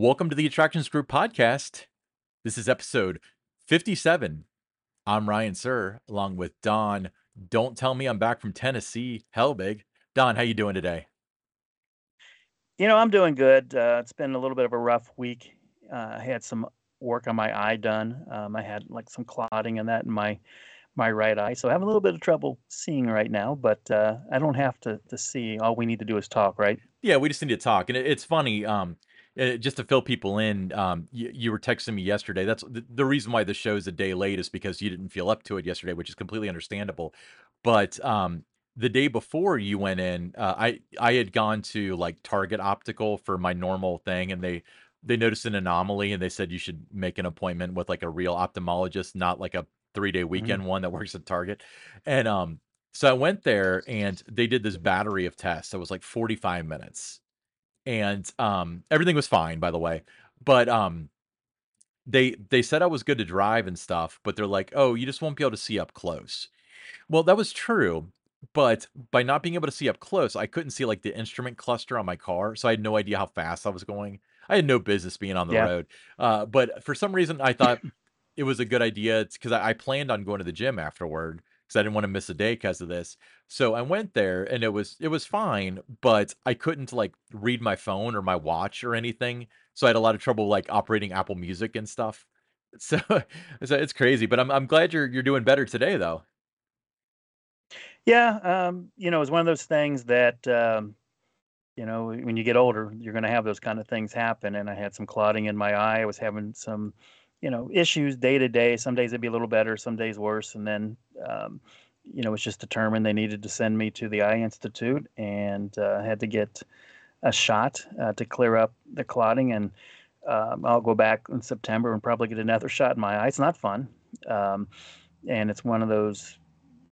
Welcome to the Attractions Group podcast. This is episode 57. I'm Ryan Sir, along with Don. Don't tell me I'm back from Tennessee. Helbig. Don, how you doing today? You know, I'm doing good. Uh, it's been a little bit of a rough week. Uh, I had some work on my eye done. Um, I had like some clotting and that in my my right eye, so I have a little bit of trouble seeing right now. But uh, I don't have to to see. All we need to do is talk, right? Yeah, we just need to talk, and it, it's funny. Um, uh, just to fill people in, um, you, you were texting me yesterday. That's the, the reason why the show's a day late is because you didn't feel up to it yesterday, which is completely understandable. But um, the day before you went in, uh, I I had gone to like Target Optical for my normal thing, and they they noticed an anomaly, and they said you should make an appointment with like a real ophthalmologist, not like a three day hmm weekend one that works at Target. And um, so I went there, and they did this battery of tests. It was like 45 minutes and um, everything was fine, by the way. But um, they they said I was good to drive and stuff, but they're like, "Oh, you just won't be able to see up close." Well, that was true, but by not being able to see up close, I couldn't see like the instrument cluster on my car, so I had no idea how fast I was going. I had no business being on the Yeah. road, uh, but for some reason, I thought it was a good idea. Because I, I planned on going to the gym afterward because I didn't want to miss a day because of this. So I went there and it was it was fine, but I couldn't like read my phone or my watch or anything. So I had a lot of trouble like operating Apple Music and stuff. So, so it's crazy, but I'm I'm glad you're you're doing better today though. Yeah. Um, you know, it's one of those things that um, you know when you get older, you're going to have those kind of things happen. And I had some clotting in my eye. I was having some, you know, issues day to day. Some days it'd be a little better, some days worse. And then, um, you know, it was just determined they needed to send me to the Eye Institute, and uh, had to get a shot uh, to clear up the clotting. And um, I'll go back in September and probably get another shot in my eye. It's not fun. Um, and it's one of those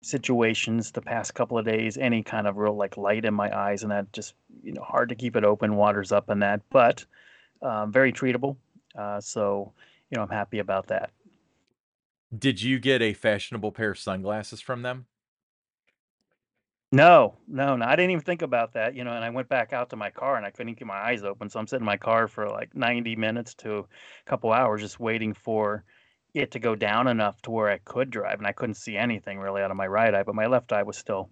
situations the past couple of days, any kind of real like light in my eyes, and that just, you know, hard to keep it open, water's up and that, but um, very treatable. Uh, so, you know, I'm happy about that. Did you get a fashionable pair of sunglasses from them? No, no, no, I didn't even think about that, you know, and I went back out to my car and I couldn't keep my eyes open. So I'm sitting in my car for like 90 minutes to a couple hours just waiting for it to go down enough to where I could drive. And I couldn't see anything really out of my right eye, but my left eye was still,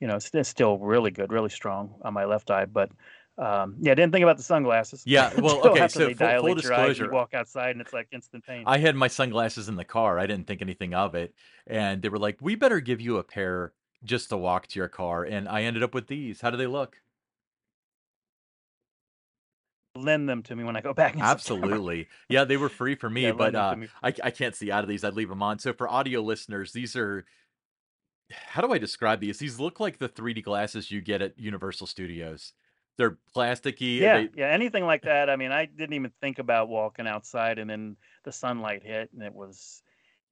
you know, it's still really good, really strong on my left eye. But um, yeah, I didn't think about the sunglasses Yeah, well, okay, so full, full eyes. You walk outside and it's like instant pain. I had my sunglasses in the car. I didn't think anything of it. And they were like, "We better give you a pair just to walk to your car." And I ended up with these. How do they look? Lend them to me when I go back. Absolutely. Yeah, they were free for me, Yeah, but uh me. I I can't see out of these. I'd leave them on. So for audio listeners, these are how do I describe these? These look like the 3D glasses you get at Universal Studios. They're plasticky. Yeah, They yeah, anything like that. I mean, I didn't even think about walking outside, and then the sunlight hit, and it was,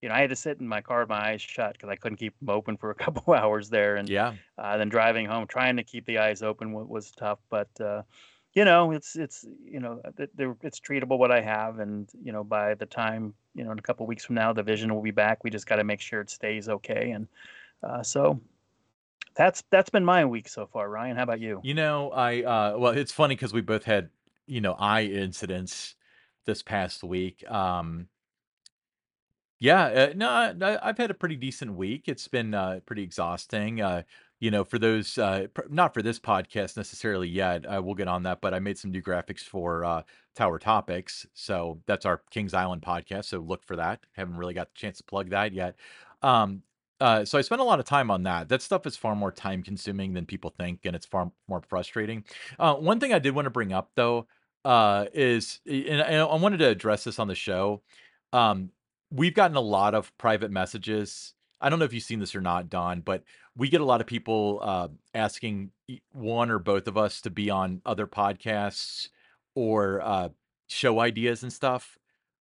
you know, I had to sit in my car with my eyes shut because I couldn't keep them open for a couple hours there, and yeah. uh, then driving home, trying to keep the eyes open wa- was tough. But uh, you know, it's it's you know, it's treatable what I have, and you know, by the time you know, in a couple weeks from now, the vision will be back. We just got to make sure it stays okay, and uh, so that's that's been my week so far. Ryan, how about you? You know, I uh well, it's funny because we both had, you know, eye incidents this past week. Um Yeah, uh, no, I, I've had a pretty decent week. It's been uh, pretty exhausting. Uh, you know, for those, uh, pr- not for this podcast necessarily yet. Uh, we'll get on that, but I made some new graphics for uh, Tower Topics. So that's our Kings Island podcast. So look for that. Haven't really got the chance to plug that yet. Um, uh, so I spent a lot of time on that. That stuff is far more time consuming than people think, and it's far more frustrating. Uh, one thing I did want to bring up though uh, is, and I wanted to address this on the show. Um, We've gotten a lot of private messages. I don't know if you've seen this or not, Don, but we get a lot of people uh, asking one or both of us to be on other podcasts or uh, show ideas and stuff.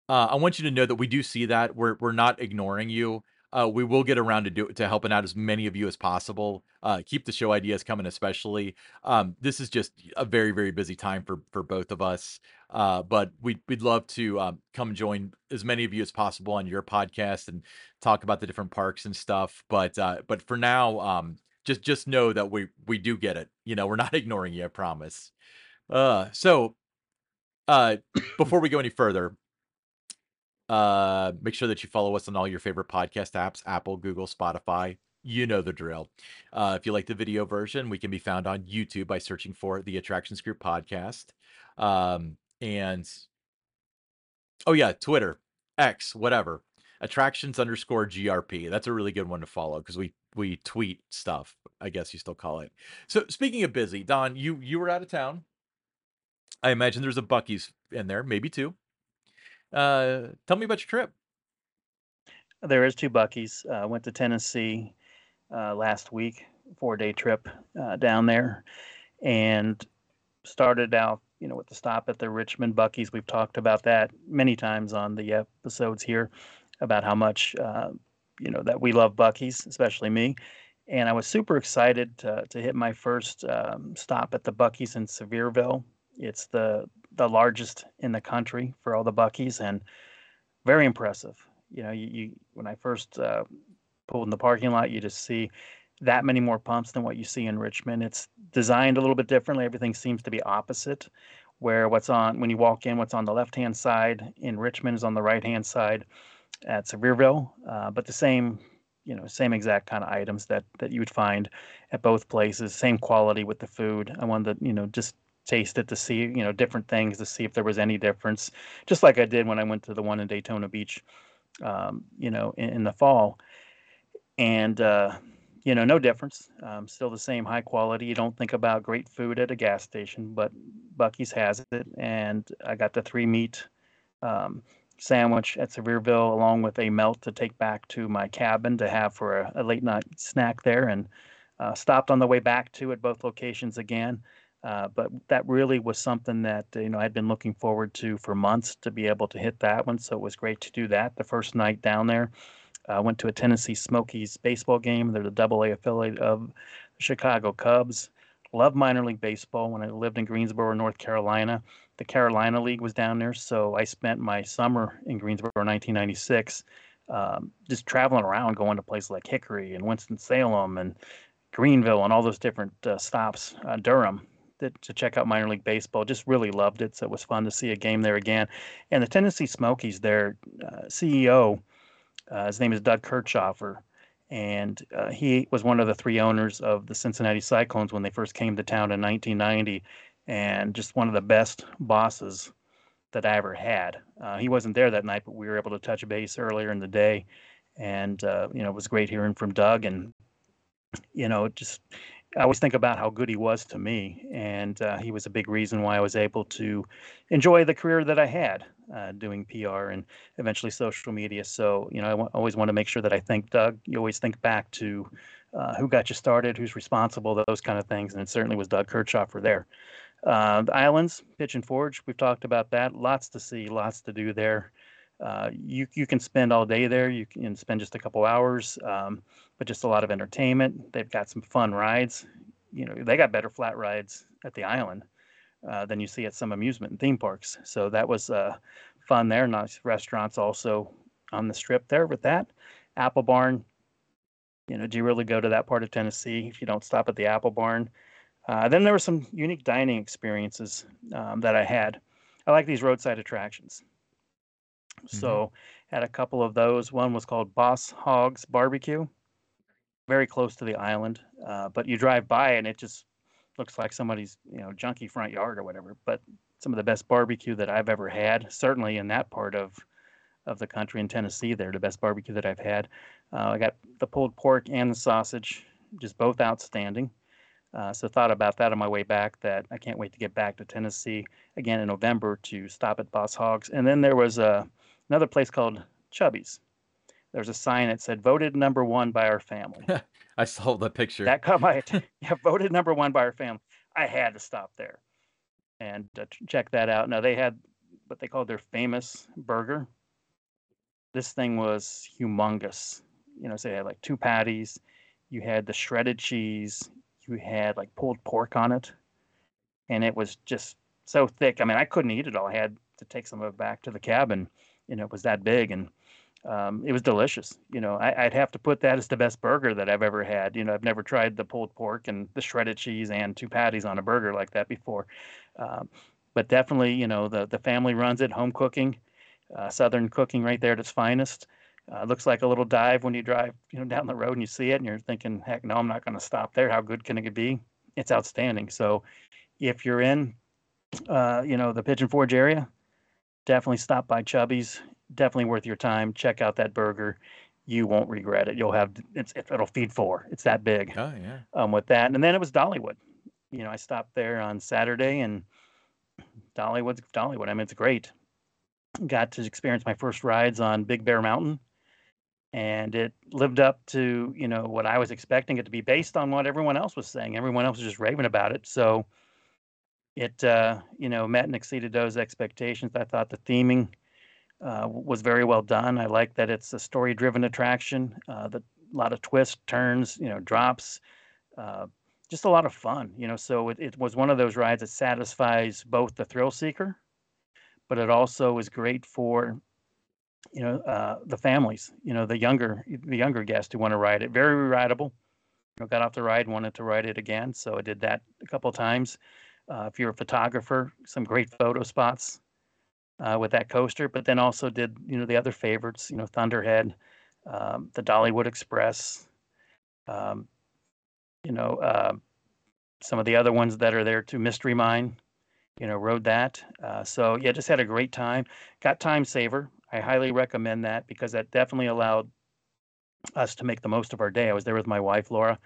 I want you to know that we do see that. We're we're not ignoring you. Uh, we will get around to do to helping out as many of you as possible. Uh, keep the show ideas coming, especially. Um, this is just a very very busy time for for both of us. Uh, but we'd we'd love to um, come join as many of you as possible on your podcast and talk about the different parks and stuff. But uh, but for now, um, just just know that we we do get it. You know, we're not ignoring you. I promise. Uh, so Uh, before we go any further, uh, make sure that you follow us on all your favorite podcast apps: Apple, Google, Spotify. You know the drill. Uh, if you like the video version, we can be found on YouTube by searching for the Attractions Group Podcast. Um, and oh yeah, Twitter, X, whatever. Attractions underscore GRP. That's a really good one to follow because we we tweet stuff. I guess you still call it. So speaking of busy, Don, you you were out of town. I imagine there's a Buc-ee's in there, maybe two. Uh, tell me about your trip. There is two Buc-ee's. Uh, went to Tennessee uh, last week, four day trip uh, down there, and started out, you know, with the stop at the Richmond Buc-ee's. We've talked about that many times on the episodes here about how much, uh, you know, that we love Buc-ee's, especially me. And I was super excited to, to hit my first um, stop at the Buc-ee's in Sevierville. It's the the largest in the country for all the Buc-ee's, and very impressive. You know, you, you when I first uh, pulled in the parking lot, you just see that many more pumps than what you see in Richmond. It's designed a little bit differently. Everything seems to be opposite. Where what's on when you walk in, what's on the left hand side in Richmond is on the right hand side at Sevierville, uh, but the same you know same exact kind of items that that you would find at both places same quality with the food i wanted to you know just taste it to see you know different things to see if there was any difference just like i did when i went to the one in daytona beach um, you know in, in, the fall. And uh, you know no difference. Um, still the same high quality. You don't think about great food at a gas station but buc-ee's has it. And i got the three meat um, sandwich at sevierville along with a melt to take back to my cabin to have for a, a late night snack there and uh, stopped on the way back to at both locations again uh, but that really was something that you know I'd been looking forward to for months to be able to hit that one. So it was great to do that. The first night down there, I uh, went to a Tennessee Smokies baseball game. They're the Double A affiliate of the Chicago Cubs. Love minor league baseball. When I lived in Greensboro, North Carolina, the Carolina League was down there. So I spent my summer in Greensboro, in 1996, um, just traveling around, going to places like Hickory and Winston Salem and Greenville and all those different uh, stops. Uh, Durham, to check out minor league baseball. Just really loved it. So it was fun to see a game there again. And the Tennessee Smokies, their uh, CEO, uh, his name is Doug Kirchhofer, and uh, he was one of the three owners of the Cincinnati Cyclones when they first came to town in 1990, and just one of the best bosses that I ever had. Uh, he wasn't there that night, but we were able to touch base earlier in the day, and uh, you know it was great hearing from Doug and you know it just I always think about how good he was to me, and uh, he was a big reason why I was able to enjoy the career that I had uh, doing PR and eventually social media. So, you know, I w- always want to make sure that I thank Doug. You always think back to uh, who got you started, who's responsible, those kind of things, and it certainly was Doug Kirchhofer there. Uh, the islands, Pigeon Forge, we've talked about that. Lots to see, lots to do there. Uh, you you can spend all day there. You can spend just a couple hours. Um, but just a lot of entertainment. They've got some fun rides. You know, they got better flat rides at the island uh, than you see at some amusement and theme parks. So that was uh, fun there. Nice restaurants also on the strip there with that. Apple Barn. You know, do you really go to that part of Tennessee if you don't stop at the Apple Barn? Uh, then there were some unique dining experiences um, that I had. I like these roadside attractions. Mm-hmm. So had a couple of those. One was called Boss Hogs Barbecue very close to the island, uh, but you drive by and it just looks like somebody's you know junky front yard or whatever. But some of the best barbecue that I've ever had, certainly in that part of of the country in Tennessee. They're the best barbecue that I've had. Uh, I got the pulled pork and the sausage, just both outstanding. Uh, so thought about that on my way back. That I can't wait to get back to Tennessee again in November to stop at Boss Hogs. And then there was uh, another place called Chubby's there's a sign that said voted number one by our family. I saw the picture. That caught my attention. yeah, voted number one by our family. I had to stop there and uh, check that out. Now they had what they called their famous burger. This thing was humongous. You know, so they had like two patties. You had the shredded cheese. You had like pulled pork on it, and it was just so thick. I mean, I couldn't eat it all. I had to take some of it back to the cabin. You know, it was that big and um, it was delicious. You know, I, would have to put that as the best burger that I've ever had. You know, I've never tried the pulled pork and the shredded cheese and two patties on a burger like that before. Um, but definitely, you know, the the family runs it, home cooking, uh, Southern cooking right there at its finest. Uh, looks like a little dive when you drive, you know, down the road and you see it, and you're thinking, "Heck, no, I'm not going to stop there. How good can it be?" It's outstanding. So, if you're in, uh, you know, the Pigeon Forge area, definitely stop by Chubby's. Definitely worth your time. Check out that burger. You won't regret it. You'll have it's it'll feed four. It's that big. Oh yeah. Um, with that, and then it was Dollywood. You know, I stopped there on Saturday, and Dollywood's Dollywood. I mean, it's great. Got to experience my first rides on Big Bear Mountain, and it lived up to you know what I was expecting it to be based on what everyone else was saying. Everyone else was just raving about it. So it uh, you know met and exceeded those expectations. I thought the theming uh, was very well done. I like that it's a story-driven attraction. Uh, the a lot of twists, turns, you know, drops. Uh, just a lot of fun, you know. So it, it was one of those rides that satisfies both the thrill seeker, but it also is great for, you know, uh, the families, you know, the younger the younger guests who want to ride it. Very rideable. You know, got off the ride, wanted to ride it again, so I did that a couple times. Uh, if you're a photographer, some great photo spots uh, with that coaster, but then also did you know the other favorites, you know, Thunderhead, um, the Dollywood Express. Um, you know, uh, some of the other ones that are there too, Mystery Mine, you know, rode that. Uh, so yeah, just had a great time. Got Time Saver. I highly recommend that because that definitely allowed us to make the most of our day. I was there with my wife Laura,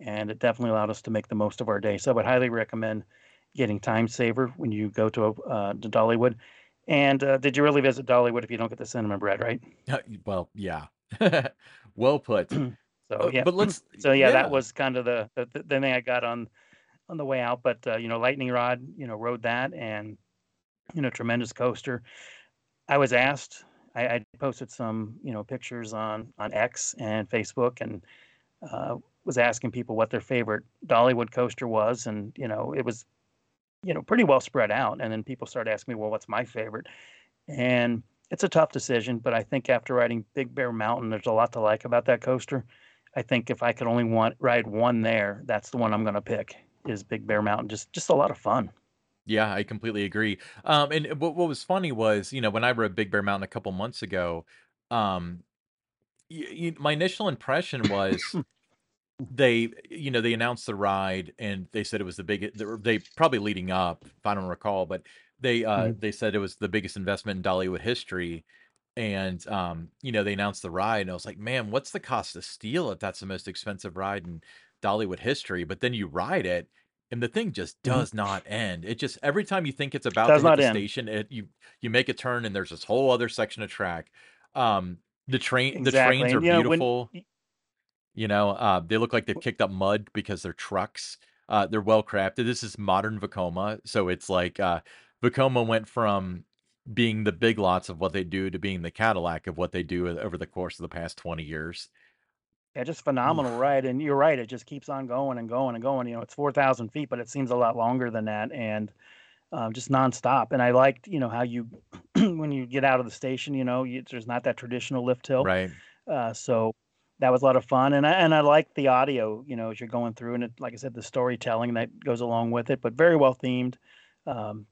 and it definitely allowed us to make the most of our day. So I would highly recommend getting Time Saver when you go to uh, to Dollywood. And uh, did you really visit Dollywood if you don't get the cinnamon bread, right? Well, yeah. well put. So yeah, but let's so yeah, that was kind of the the, the thing I got on on the way out. But uh, you know, Lightning Rod, you know, rode that, and you know, tremendous coaster. I was asked. I, I posted some you know pictures on on X and Facebook, and uh, was asking people what their favorite Dollywood coaster was, and you know, it was you know pretty well spread out. And then people start asking me, well, what's my favorite? And it's a tough decision, but I think after riding Big Bear Mountain, there's a lot to like about that coaster. I think if I could only want ride one there, that's the one I'm gonna pick, is Big Bear Mountain. Just just a lot of fun. Yeah, I completely agree. Um, and what what was funny was, you know, when I rode Big Bear Mountain a couple months ago, um, my initial impression was they, you know, they announced the ride and they said it was the biggest. They probably leading up, if I don't recall, but they uh Mhm. they said it was the biggest investment in Dollywood history. And um, you know, they announced the ride, and I was like, man, what's the cost of steel if that's the most expensive ride in Dollywood history? But then you ride it, and the thing just Mhm. does not end. It just every time you think it's about to hit the end. station, it you you make a turn and there's this whole other section of track. Um, the train the Exactly, trains are and, you know, when beautiful. You know, uh, they look like they've kicked up mud because they're trucks. Uh, they're well crafted. This is modern Vekoma, so it's like, uh, Vekoma went from being the Big Lots of what they do to being the Cadillac of what they do over the course of the past 20 years. yeah, just phenomenal Oof. ride, and you're right, it just keeps on going and going and going, you know, it's 4,000 feet, but it seems a lot longer than that, and, um, just nonstop, and I liked, you know, how you when you get out of the station, you know, you there's not that traditional lift hill, Right. uh, so that was a lot of fun, and I and I liked the audio, you know, as you're going through, and it like I said, the storytelling that goes along with it, but very well themed, um,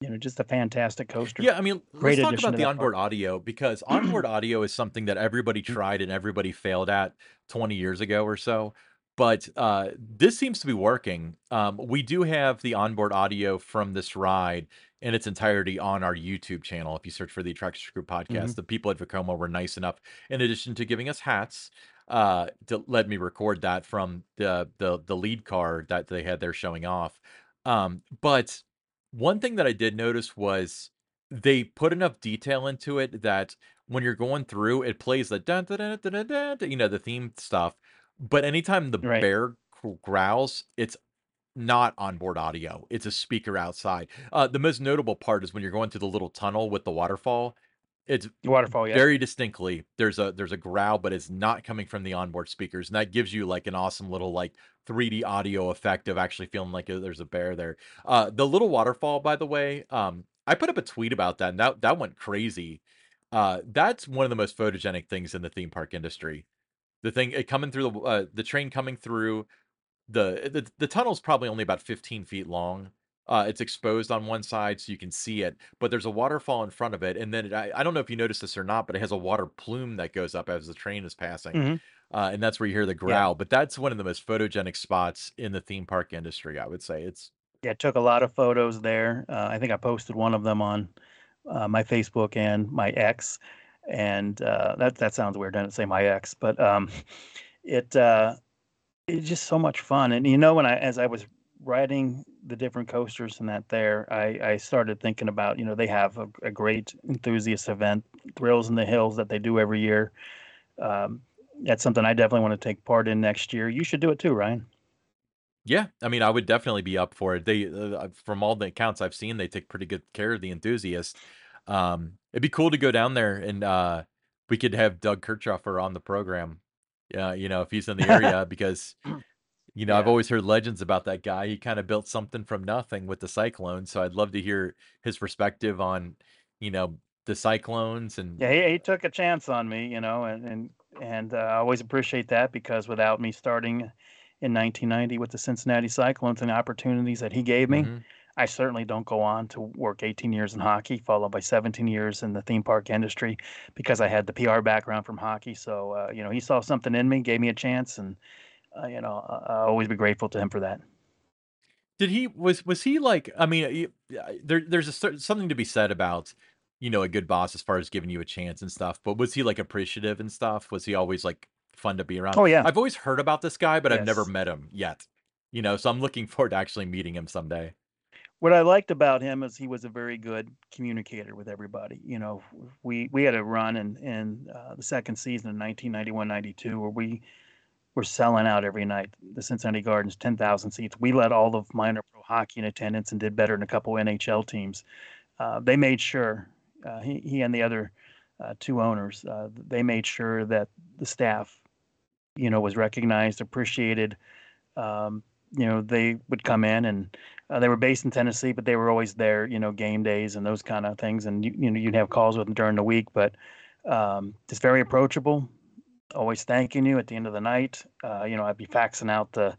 you know, just a fantastic coaster. Yeah, I mean, let's Great talk about the onboard park. audio because onboard audio is something that everybody tried and everybody failed at 20 years ago or so. But uh, this seems to be working. Um, we do have the onboard audio from this ride in its entirety on our YouTube channel. If you search for the Attractions Group podcast, Mhm. the people at Vekoma were nice enough, in addition to giving us hats, uh, to let me record that from the the the lead car that they had there showing off. Um, but one thing that I did notice was they put enough detail into it that when you're going through, it plays the dun, dun, dun, dun, dun, dun, dun, you know, the theme stuff. But anytime the Right. bear gr- growls, it's not onboard audio. It's a speaker outside. Uh, the most notable part is when you're going through the little tunnel with the waterfall. It's Waterfall, yep. very distinctly there's a there's a growl, but it's not coming from the onboard speakers, and that gives you like an awesome little like 3D audio effect of actually feeling like uh, there's a bear there. Uh, the little waterfall, by the way, um, I put up a tweet about that, and that that went crazy. Uh, that's one of the most photogenic things in the theme park industry. The thing it coming through the uh, the train coming through the the the tunnel's probably only about 15 feet long. Uh, it's exposed on one side so you can see it, but there's a waterfall in front of it, and then it I I don't know if you noticed this or not, but it has a water plume that goes up as the train is passing, Mhm. uh, and that's where you hear the Yeah. growl, but that's one of the most photogenic spots in the theme park industry, I would say. It's Yeah, I took a lot of photos there. Uh, I think I posted one of them on, uh, my Facebook and my X, and, uh, that that sounds weird, doesn't say my ex, but, um, it, uh, it's just so much fun, and, you know, when I as I was riding the different coasters and that there, I I started thinking about, you know, they have a a great enthusiast event, Thrills in the Hills, that they do every year. Um, that's something I definitely wanna take part in next year. You should do it too, Ryan. Yeah, I mean, I would definitely be up for it. They, uh, from all the accounts I've seen, they take pretty good care of the enthusiast. Um, it'd be cool to go down there and uh, we could have Doug Kirchhofer on the program. Yeah, you know, if he's in the area, because you know I've always heard legends about that guy. He kind of built something from nothing with the Cyclones, so I'd love to hear his perspective on, you know, the Cyclones and Yeah, he he took a chance on me, you know, and and and, uh, I always appreciate that because without me starting in 1990 with the Cincinnati Cyclones and the opportunities that he gave me, Mhm. I certainly don't go on to work 18 years in hockey, followed by 17 years in the theme park industry because I had the PR background from hockey. So, uh, you know, he saw something in me, gave me a chance, and, uh, you know, I I'll always be grateful to him for that. Did he was was he like I mean, there there's a something to be said about, you know, a good boss as far as giving you a chance and stuff, but was he, like, appreciative and stuff? Was he always, like, fun to be around? Oh, yeah. I've always heard about this guy, but I've never met him yet, you know, so I'm looking forward to actually meeting him someday. What I liked about him is he was a very good communicator with everybody. You know, we we had a run in in uh, the second season of 1991-92 where we were selling out every night. The Cincinnati Gardens, 10,000 seats. We let all of minor pro hockey in attendance and did better than a couple NHL teams. Uh, they made sure uh, he he and the other uh, two owners uh, they made sure that the staff, you know, was recognized, appreciated, um, you know, they would come in and uh, they were based in Tennessee, but they were always there, you know, game days and those kind of things. And you, you know, you'd have calls with them during the week, but um, just very approachable, always thanking you at the end of the night. Uh, you know, I'd be faxing out the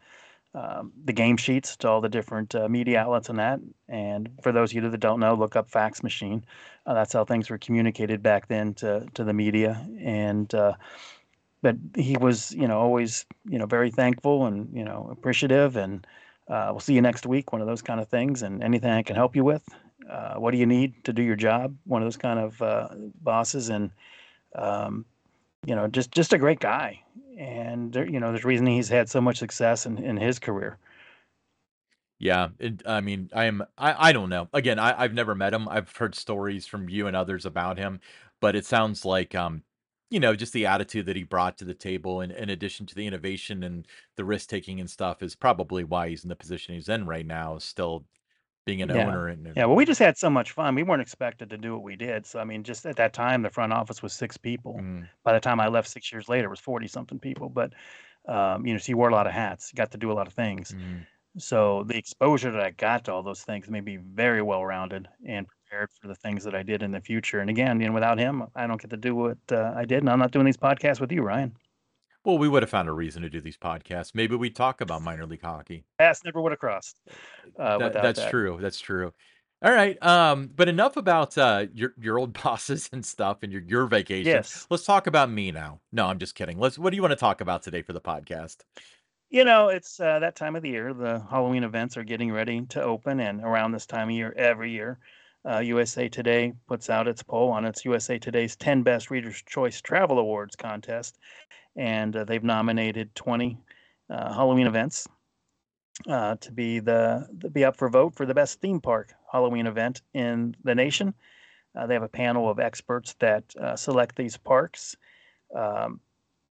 um, the game sheets to all the different uh, media outlets and that. And for those of you that don't know, look up fax machine. Uh, that's how things were communicated back then to to the media. And uh, but he was, you know, always, you know, very thankful and, you know, appreciative and, uh, "We'll see you next week," one of those kind of things, and, "Anything I can help you with? Uh, what do you need to do your job?" One of those kind of, uh, bosses and, um, you know, just just a great guy, and there you know, there's reason he's had so much success in in his career. Yeah, it I mean, I am I I don't know. Again, I I've never met him. I've heard stories from you and others about him, but it sounds like, um, you know, just the attitude that he brought to the table in in addition to the innovation and the risk taking and stuff is probably why he's in the position he's in right now, still being an Yeah. owner and and Yeah, well, we just had so much fun. We weren't expected to do what we did, so, I mean, just at that time, the front office was 6 people. mm, By the time I left 6 years later, it was 40 something people, but, um, you know, so you wore a lot of hats, you got to do a lot of things. mm. So, the exposure that I got to all those things made me very well-rounded and prepared for the things that I did in the future, and again, you know, without him, I don't get to do what, uh, I did, and I'm not doing these podcasts with you, Ryan. Well, we would have found a reason to do these podcasts. Maybe we talk about minor league hockey. Paths never would have crossed, uh, That that's that. true, that's true. Alright, um, but enough about, uh, your your old bosses and stuff and your your vacation. Yes. Let's talk about me now. No, I'm just kidding. Let's what do you wanna talk about today for the podcast? You know, it's, uh, that time of the year, the Halloween events are getting ready to open, and around this time of year, every year, uh, USA Today puts out its poll on its USA Today's 10 Best Readers' Choice Travel Awards contest, and, uh, they've nominated 20, uh, Halloween events, uh, to be the to be up for vote for the best theme park Halloween event in the nation. Uh, they have a panel of experts that, uh, select these parks. Um,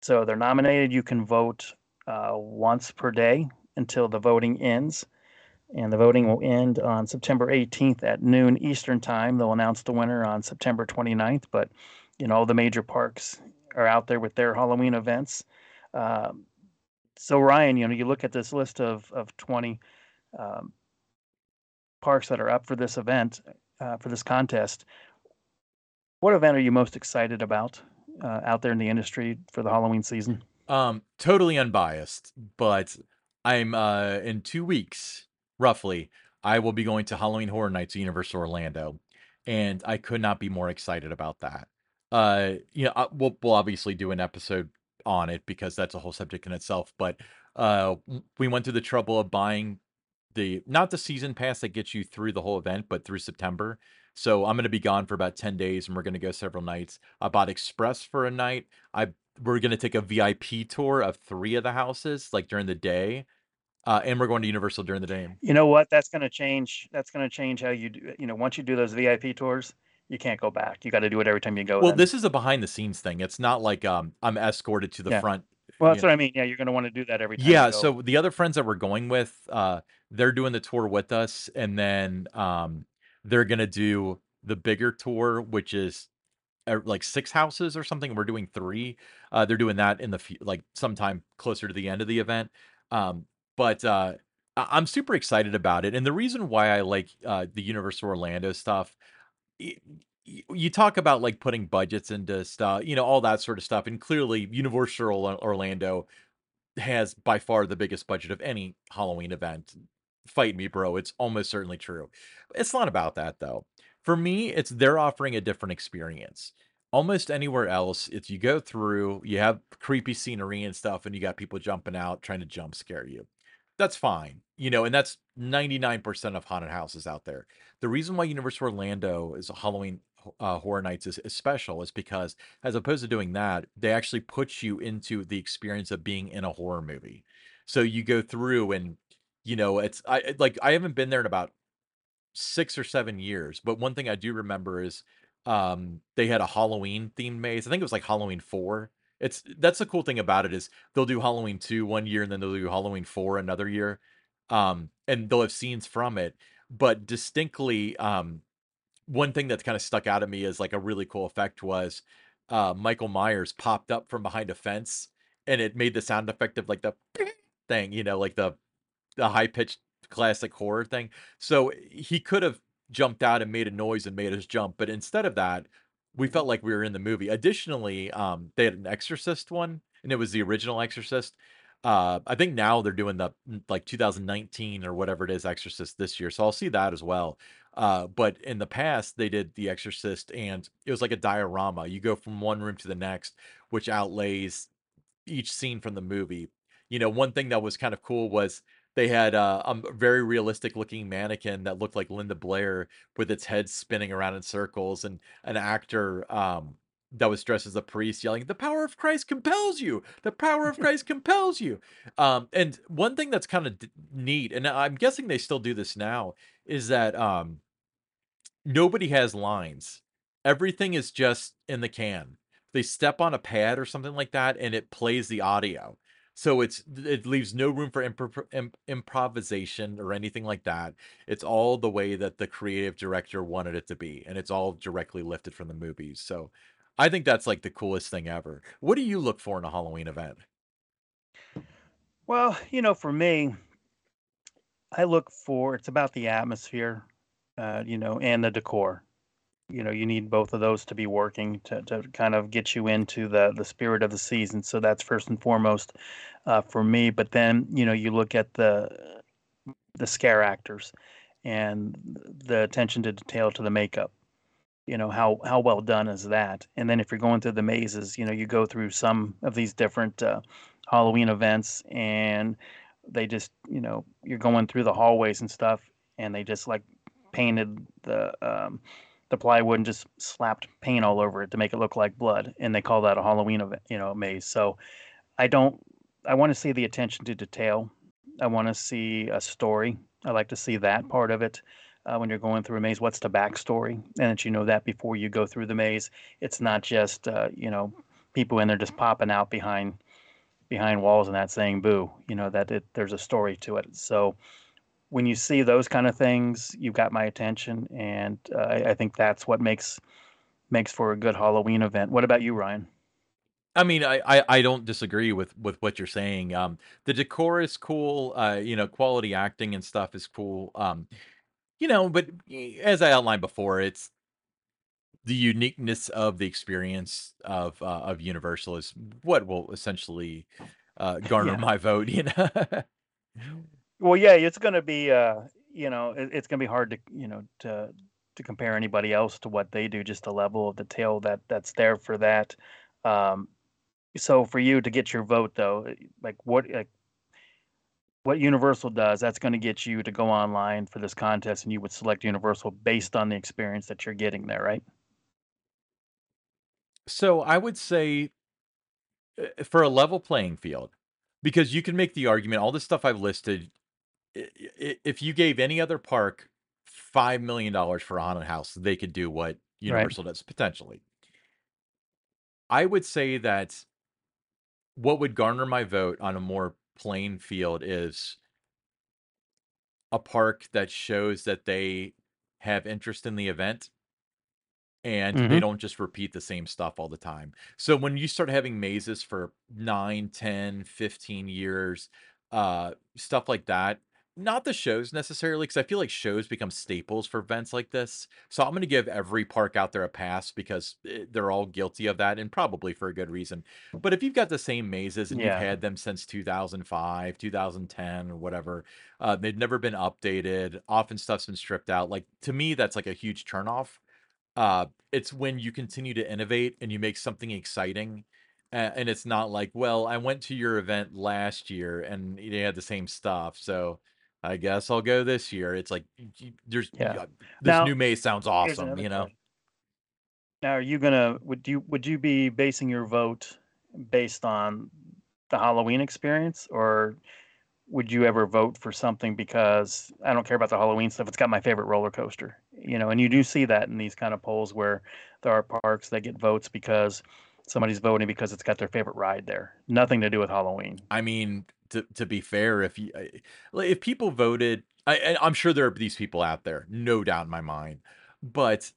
so they're nominated. You can vote once per day until the voting ends. And the voting will end on September 18th at noon Eastern Time. They'll announce the winner on September 29th. But, you know, all the major parks are out there with their Halloween events. Um, so, Ryan, you know, you look at this list of, of 20 um, parks that are up for this event, uh, for this contest. What event are you most excited about uh, out there in the industry for the Halloween season? Um, totally unbiased, but I'm, uh in 2 weeks, roughly, I will be going to Halloween Horror Nights at Universal Orlando, and I could not be more excited about that. Uh, you know, uh, we'll we'll obviously do an episode on it because that's a whole subject in itself, but, uh, we went through the trouble of buying the not the season pass that gets you through the whole event, but through September. So I'm gonna be gone for about 10 days, and we're gonna go several nights. I bought express for a night. I we're gonna take a VIP tour of 3 of the houses, like, during the day, uh, and we're going to Universal during the day. You know what? That's gonna change that's gonna change how you do you know, once you do those VIP tours, you can't go back. You gotta do it every time you go Well, this is a behind the scenes thing. It's not like, um, I'm escorted to the Yeah. front, Well, that's you what I mean. Yeah, you're gonna wanna do that every time you Yeah, so the other friends that we're going with, uh, they're doing the tour with us, and then, um, they're gonna do the bigger tour, which is, er, like 6 houses or something. We're doing 3. Uh, they're doing that in the like, sometime closer to the end of the event. Um, but, uh, I'm super excited about it, and the reason why I like, uh, the Universal Orlando stuff, you talk about, like, putting budgets into stuff, you know, all that sort of stuff, and clearly, Universal Orla Orlando has by far the biggest budget of any Halloween event. Fight me, bro. It's almost certainly true. It's not about that though. For me, it's they're offering a different experience. Almost anywhere else, if you go through, you have creepy scenery and stuff, and you got people jumping out trying to jump scare you. That's fine, you know, and that's 99% of haunted houses out there. The reason why Universal Orlando is a Halloween uh, Horror Nights is is special is because as opposed to doing that, they actually put you into the experience of being in a horror movie. So you go through and, you know, it's I like, I haven't been there in about 6 or 7 years, but one thing I do remember is, um, they had a Halloween themed maze. I think it was like Halloween 4. It's that's the cool thing about it is they'll do Halloween 2 one year, and then they'll do Halloween 4 another year, um, and they'll have scenes from it, but distinctly, um, one thing that's kinda stuck out at me is like, a really cool effect was, uh, Michael Myers popped up from behind a fence, and it made the sound effect of, like, the thing, you know, like the the high pitched classic horror thing. So he could have jumped out and made a noise and made us jump, but instead of that, we felt like we were in the movie. Additionally, um, they had an Exorcist one, and it was the original Exorcist. Uh, I think now they're doing the mm, like 2019 or whatever it is Exorcist this year, so I'll see that as well. Uh, but in the past, they did The Exorcist, and it was like a diorama. You go from one room to the next, which outlays each scene from the movie. You know, one thing that was kind of cool was they had uh, a very realistic looking mannequin that looked like Linda Blair with its head spinning around in circles, and an actor um, that was dressed as a priest yelling, "The power of Christ compels you! The power of Christ compels you!" Um, and one thing that's kind of d- neat, and I'm guessing they still do this now, is that um, Nobody has lines. Everything is just in the can. They step on a pad or something like that, and it plays the audio. So it's it leaves no room for impro im improvisation or anything like that. It's all the way that the creative director wanted it to be, and it's all directly lifted from the movies. So I think that's like the coolest thing ever. What do you look for in a Halloween event? Well, you know, for me, I look for it's about the atmosphere, uh, you know, and the decor. You know, you need both of those to be working to to kind of get you into the the spirit of the season. So that's first and foremost uh, for me. But then, you know, you look at the the scare actors and the attention to detail to the makeup. You know, how how well done is that? And then if you're going through the mazes, you know, you go through some of these different uh, Halloween events, and they just, you know, you're going through the hallways and stuff, and they just like painted the um, the plywood and just slapped paint all over it to make it look like blood, and they call that a Halloween event, you know, maze. So I don't. I want to see the attention to detail. I want to see a story. I like to see that part of it uh, when you're going through a maze. What's the backstory, and that you know that before you go through the maze. It's not just uh, you know people in there just popping out behind behind walls and that saying boo. You know that it, there's a story to it. So when you see those kind of things, you've got my attention, and uh, I, I think that's what makes makes for a good Halloween event. What about you, Ryan? I mean, I, I I don't disagree with with what you're saying. Um, the decor is cool. Uh, you know, quality acting and stuff is cool. Um, you know, but as I outlined before, it's the uniqueness of the experience of uh, of Universal is what will essentially uh, garner Yeah. my vote. You know. Well, yeah, it's gonna be, uh, you know, it, it's going to be hard to, you know, to to compare anybody else to what they do. Just the level of detail that that's there for that. Um, so for you to get your vote, though, eh, like what like what Universal does, that's going to get you to go online for this contest, and you would select Universal based on the experience that you're getting there, right? So I would say uh, for a level playing field, because you can make the argument, all this stuff I've listed, if you gave any other park $5 million for a haunted house, they could do what Right. Universal does potentially. I would say that what would garner my vote on a more plain field is a park that shows that they have interest in the event and they hmm don't just repeat the same stuff all the time. So when you start having mazes for 9, 10, 15 years, uh, stuff like that, not the shows necessarily, because I feel like shows become staples for events like this. So I'm going to give every park out there a pass because eh, they're all guilty of that and probably for a good reason. But if you've got the same mazes and you've Yeah. had them since 2005, 2010, or whatever, uh, they've never been updated. Often stuff's been stripped out. Like to me, that's like a huge turnoff uh, it's when you continue to innovate and you make something exciting, a and it's not like, "Well, I went to your event last year and they had the same stuff, so I guess I'll go this year." It's like, y there's Yeah. this Now, new maze sounds here's awesome, another you know? question. Now, are you gonna would you would you be basing your vote based on the Halloween experience, or would you ever vote for something because I don't care about the Halloween stuff? It's got my favorite roller coaster, you know. And you do see that in these kind of polls where there are parks that get votes because somebody's voting because it's got their favorite ride there. Nothing to do with Halloween. I mean, to to be fair, if you if people voted I and I'm sure there are these people out there, no doubt in my mind, but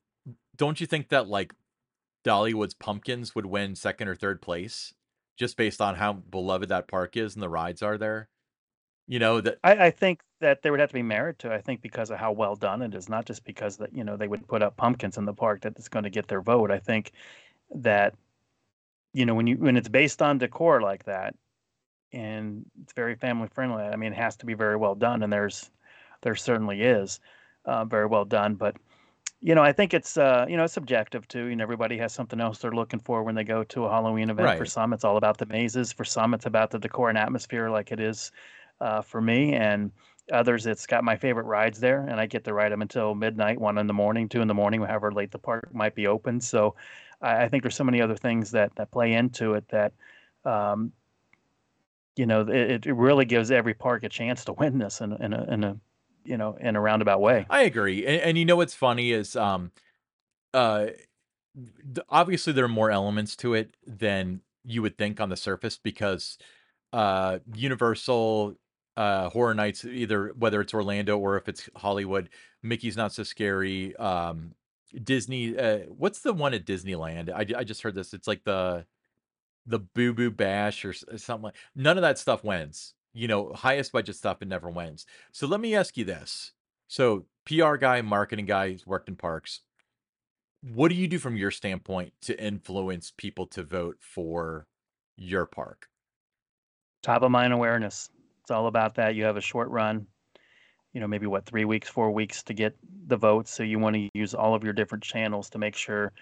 don't you think that, like, Dollywood's Pumpkins would win 2nd or 3rd place just based on how beloved that park is and the rides are there? You know, that I, I think that there would have to be merit to. I think because of how well done it is, not just because that you know they would put up pumpkins in the park that it's going to get their vote. I think that you know when you when it's based on decor like that and it's very family friendly. I mean, it has to be very well done, and there's there certainly is uh, very well done. But you know, I think it's uh, you know it's subjective too. You know, everybody has something else they're looking for when they go to a Halloween event. For some, it's all about the mazes. For some, it's about the decor and atmosphere, like it is uh, for me. And others, it's got my favorite rides there, and I get to ride them until midnight, one in the morning, two in the morning, however late the park might be open. So I, I think there's so many other things that that play into it that. Um, you know, it, it really gives every park a chance to win this in, in a in a you know in a roundabout way. I agree, and and you know what's funny is, um, uh, obviously, there are more elements to it than you would think on the surface because, uh, Universal, uh, Horror Nights, either whether it's Orlando or if it's Hollywood, Mickey's Not So Scary, um, Disney, uh, what's the one at Disneyland? I I just heard this, it's like the The Boo Boo Bash or uh, something like none of that stuff wins. You know, highest budget stuff, it never wins. So let me ask you this. So, PR guy, marketing guy, he's worked in parks. What do you do from your standpoint to influence people to vote for your park? Top of mind awareness. It's all about that. You have a short run. You know, maybe what three weeks, four weeks to get the votes. So you want to use all of your different channels to make sure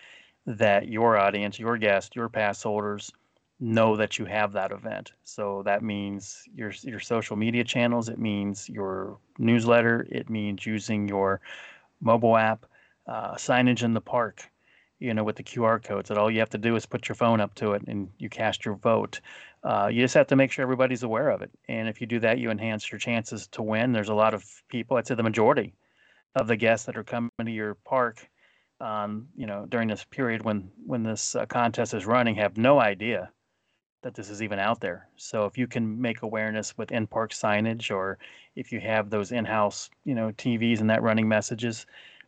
that your audience, your guests, your pass holders know that you have that event. So that means your your social media channels, it means your newsletter, it means using your mobile app, uh, signage in the park, you know, with the QR codes that all you have to do is put your phone up to it and you cast your vote. Uh, you just have to make sure everybody's aware of it. And if you do that, you enhance your chances to win. There's a lot of people, I'd say the majority of the guests that are coming to your park um, you know, during this period when when this uh, contest is running have no idea that this is even out there. So if you can make awareness with in-park signage, or if you have those in-house, you know, TVs and that running messages,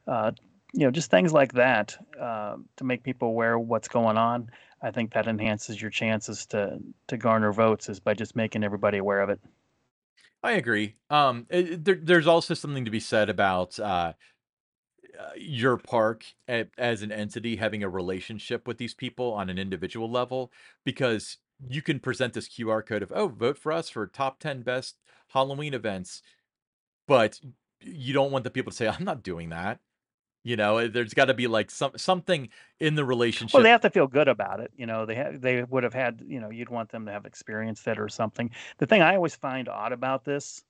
uh, you know, just things like that uh, to make people aware what's going on. I think that enhances your chances to to garner votes is by just making everybody aware of it. I agree. Um, eh, there there's also something to be said about, uh uh, your park a- as an entity having a relationship with these people on an individual level because you can present this QR code of, oh, vote for us for top 10 best Halloween events. But you don't want the people to say, "I'm not doing that." You know, eh, there's gotta be, like, some something in the relationship. Well, they have to feel good about it, you know, they ha they would have had you know, you'd want them to have experienced it or something. The thing I always find odd about this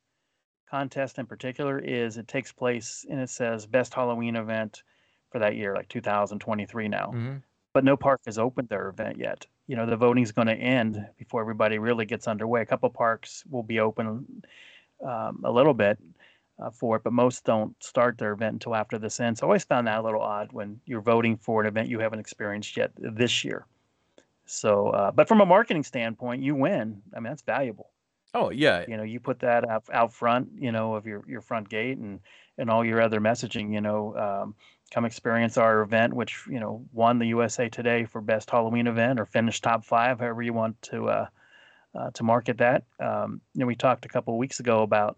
contest in particular is it takes place and it says best Halloween event for that year, like 2023 now, Mhm. but no park has opened their event yet. You know, the voting's gonna end before everybody really gets underway. A couple parks will be open, um, a little bit, uh, for it, but most don't start their event until after this ends. So I always found that a little odd when you're voting for an event you haven't experienced yet this year. So, uh, but from a marketing standpoint, you win. I mean, that's valuable. Oh, yeah. You know, you put that out out front, you know, of your your front gate and and all your other messaging, you know, um, come experience our event, which, you know, won the USA Today for best Halloween event or finished top 5, however you want to uh, uh, to market that. Um, you know, we talked a couple of weeks ago about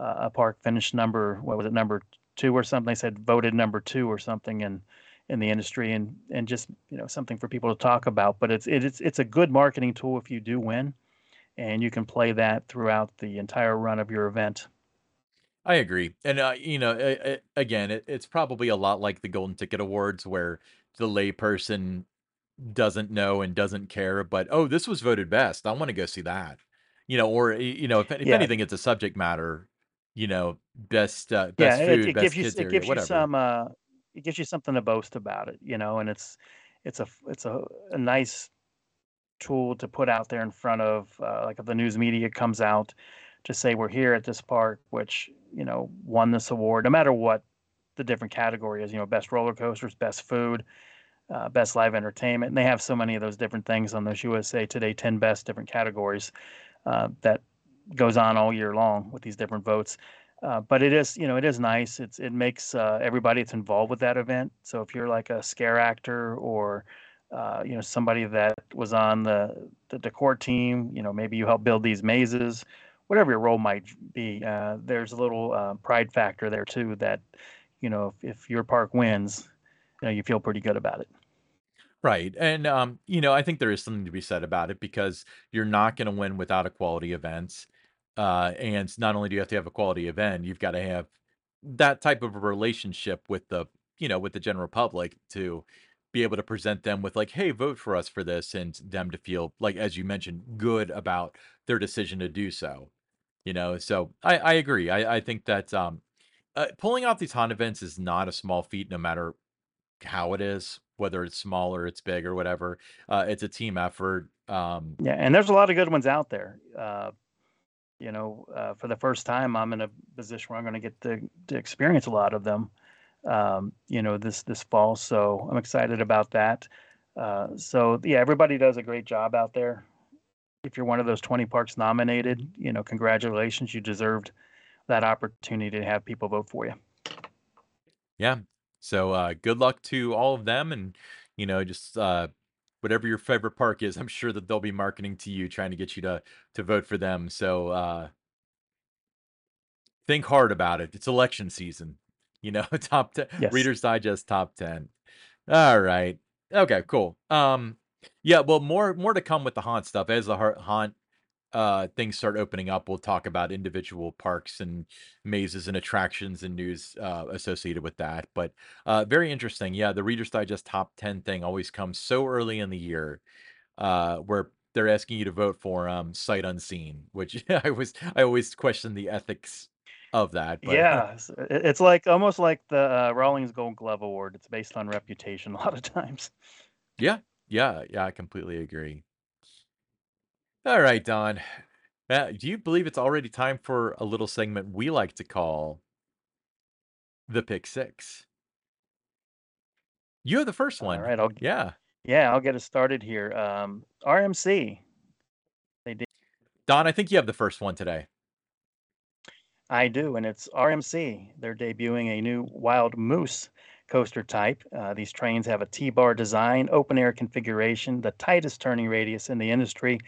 uh, a park finished number, what was it, number 2 or something. They said voted number 2 or something in in the industry and and just, you know, something for people to talk about. But it's it's it's a good marketing tool if you do win, and you can play that throughout the entire run of your event. I agree, and, uh, you know, a a again, it it's probably a lot like the Golden Ticket Awards where the layperson doesn't know and doesn't care, but, "Oh, this was voted best. I wanna go see that." You know, or, you know, if if Yeah. anything, it's a subject matter, you know, best, uh, Yeah, best it food, it best gives you it area, gives you some, uh, it gives you something to boast about it, you know, and it's it's a it's a a nice tool to put out there in front of, uh, like, if the news media comes out to say, "We're here at this park," which, you know, won this award, no matter what the different category is, you know, best roller coasters, best food, uh, best live entertainment, and they have so many of those different things on those USA Today 10 best different categories, uh, that goes on all year long with these different votes. Uh, but it is, you know, it is nice. It's it makes uh, everybody that's involved with that event. So if you're like a scare actor or uh, you know somebody that was on the the decor team, you know, maybe you help build these mazes, whatever your role might be. Uh, there's a little uh, pride factor there too that you know if, if your park wins, you know, you feel pretty good about it. Right, and, um, you know, I think there is something to be said about it because you're not gonna win without a quality event, uh, and not only do you have to have a quality event, you've gotta have that type of a relationship with the you know, with the general public to be able to present them with like, "Hey, vote for us for this," and them to feel, like, as you mentioned, good about their decision to do so, you know? So, I I agree. I I think that, um, uh, pulling off these haunt events is not a small feat no matter how it is, whether it's small or it's big or whatever. Uh, it's a team effort. Um, Yeah, and there's a lot of good ones out there. Uh, you know, uh, for the first time, I'm in a position where I'm going to get to, experience a lot of them. Um, you know, this this fall, so I'm excited about that. Uh, so yeah, everybody does a great job out there. If you're one of those 20 parks nominated, you know, congratulations, you deserved that opportunity to have people vote for you. yeah. So uh, good luck to all of them, and you know, just uh, whatever your favorite park is, I'm sure that they'll be marketing to you, trying to get you to to vote for them. So uh, think hard about it. It's election season. You know, top 10 Yes. Reader's Digest top 10. All right. Okay, cool. Um yeah, well more more to come with the haunt stuff as the haunt uh things start opening up. We'll talk about individual parks and mazes and attractions and news uh associated with that. But uh very interesting. Yeah, the Reader's Digest top 10 thing always comes so early in the year uh where they're asking you to vote for um sight unseen, which I was I always question the ethics of that, but Yeah, it's like almost like the uh, Rawlings Gold Glove Award. It's based on reputation a lot of times. yeah, yeah, yeah, I completely agree. All right, Don. Uh, do you believe it's already time for a little segment we like to call the Pick Six? You have the first one. right, I'll Yeah. yeah, I'll get us started here. Um, RMC. They did. Don, I think you have the first one today. I do, and it's RMC. They're debuting a new Wild Mouse coaster type. Uh, these trains have a T-bar design, open air configuration, the tightest turning radius in the industry.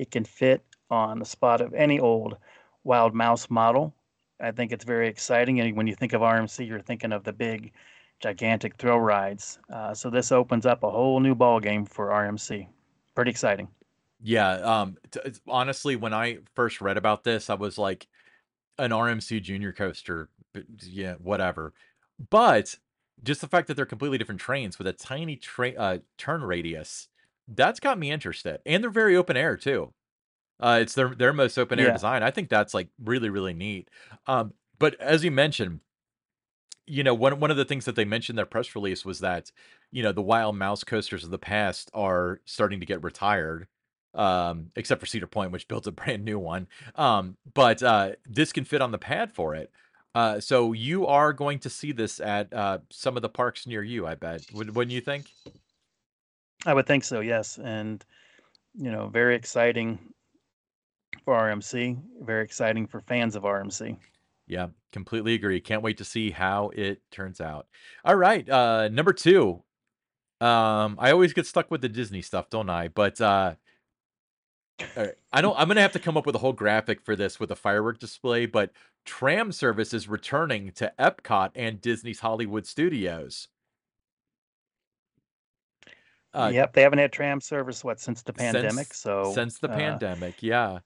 It can fit on the spot of any old Wild Mouse model. I think it's very exciting. And when you think of RMC, you're thinking of the big, gigantic thrill rides. Uh, so this opens up a whole new ball game for RMC. Pretty exciting. Yeah. Um. t- honestly, when I first read about this, I was like, an RMC junior coaster, yeah, whatever. But, just the fact that they're completely different trains with a tiny tra uh, turn radius, that's got me interested, and they're very open air too. Uh, it's their their most open air Yeah. design. I think that's, like, really, really neat. Um, but as you mentioned you know, one one of the things that they mentioned in their press release was that, you know, the Wild Mouse coasters of the past are starting to get retired, um, except for Cedar Point, which builds a brand new one. Um, but, uh, this can fit on the pad for it. Uh, so you are going to see this at, uh, some of the parks near you, I bet. Wouldn't wouldn't you think? I would think so, yes, and, you know, very exciting for RMC, very exciting for fans of RMC. Yeah, completely agree. Can't wait to see how it turns out. All right, uh, number 2. Um, I always get stuck with the Disney stuff, don't I? But, uh alright, I don't I'm gonna have to come up with a whole graphic for this with a firework display, but tram service is returning to Epcot and Disney's Hollywood Studios. Uh Yep, they haven't had tram service, what, since the pandemic, since so, since the uh pandemic, yeah.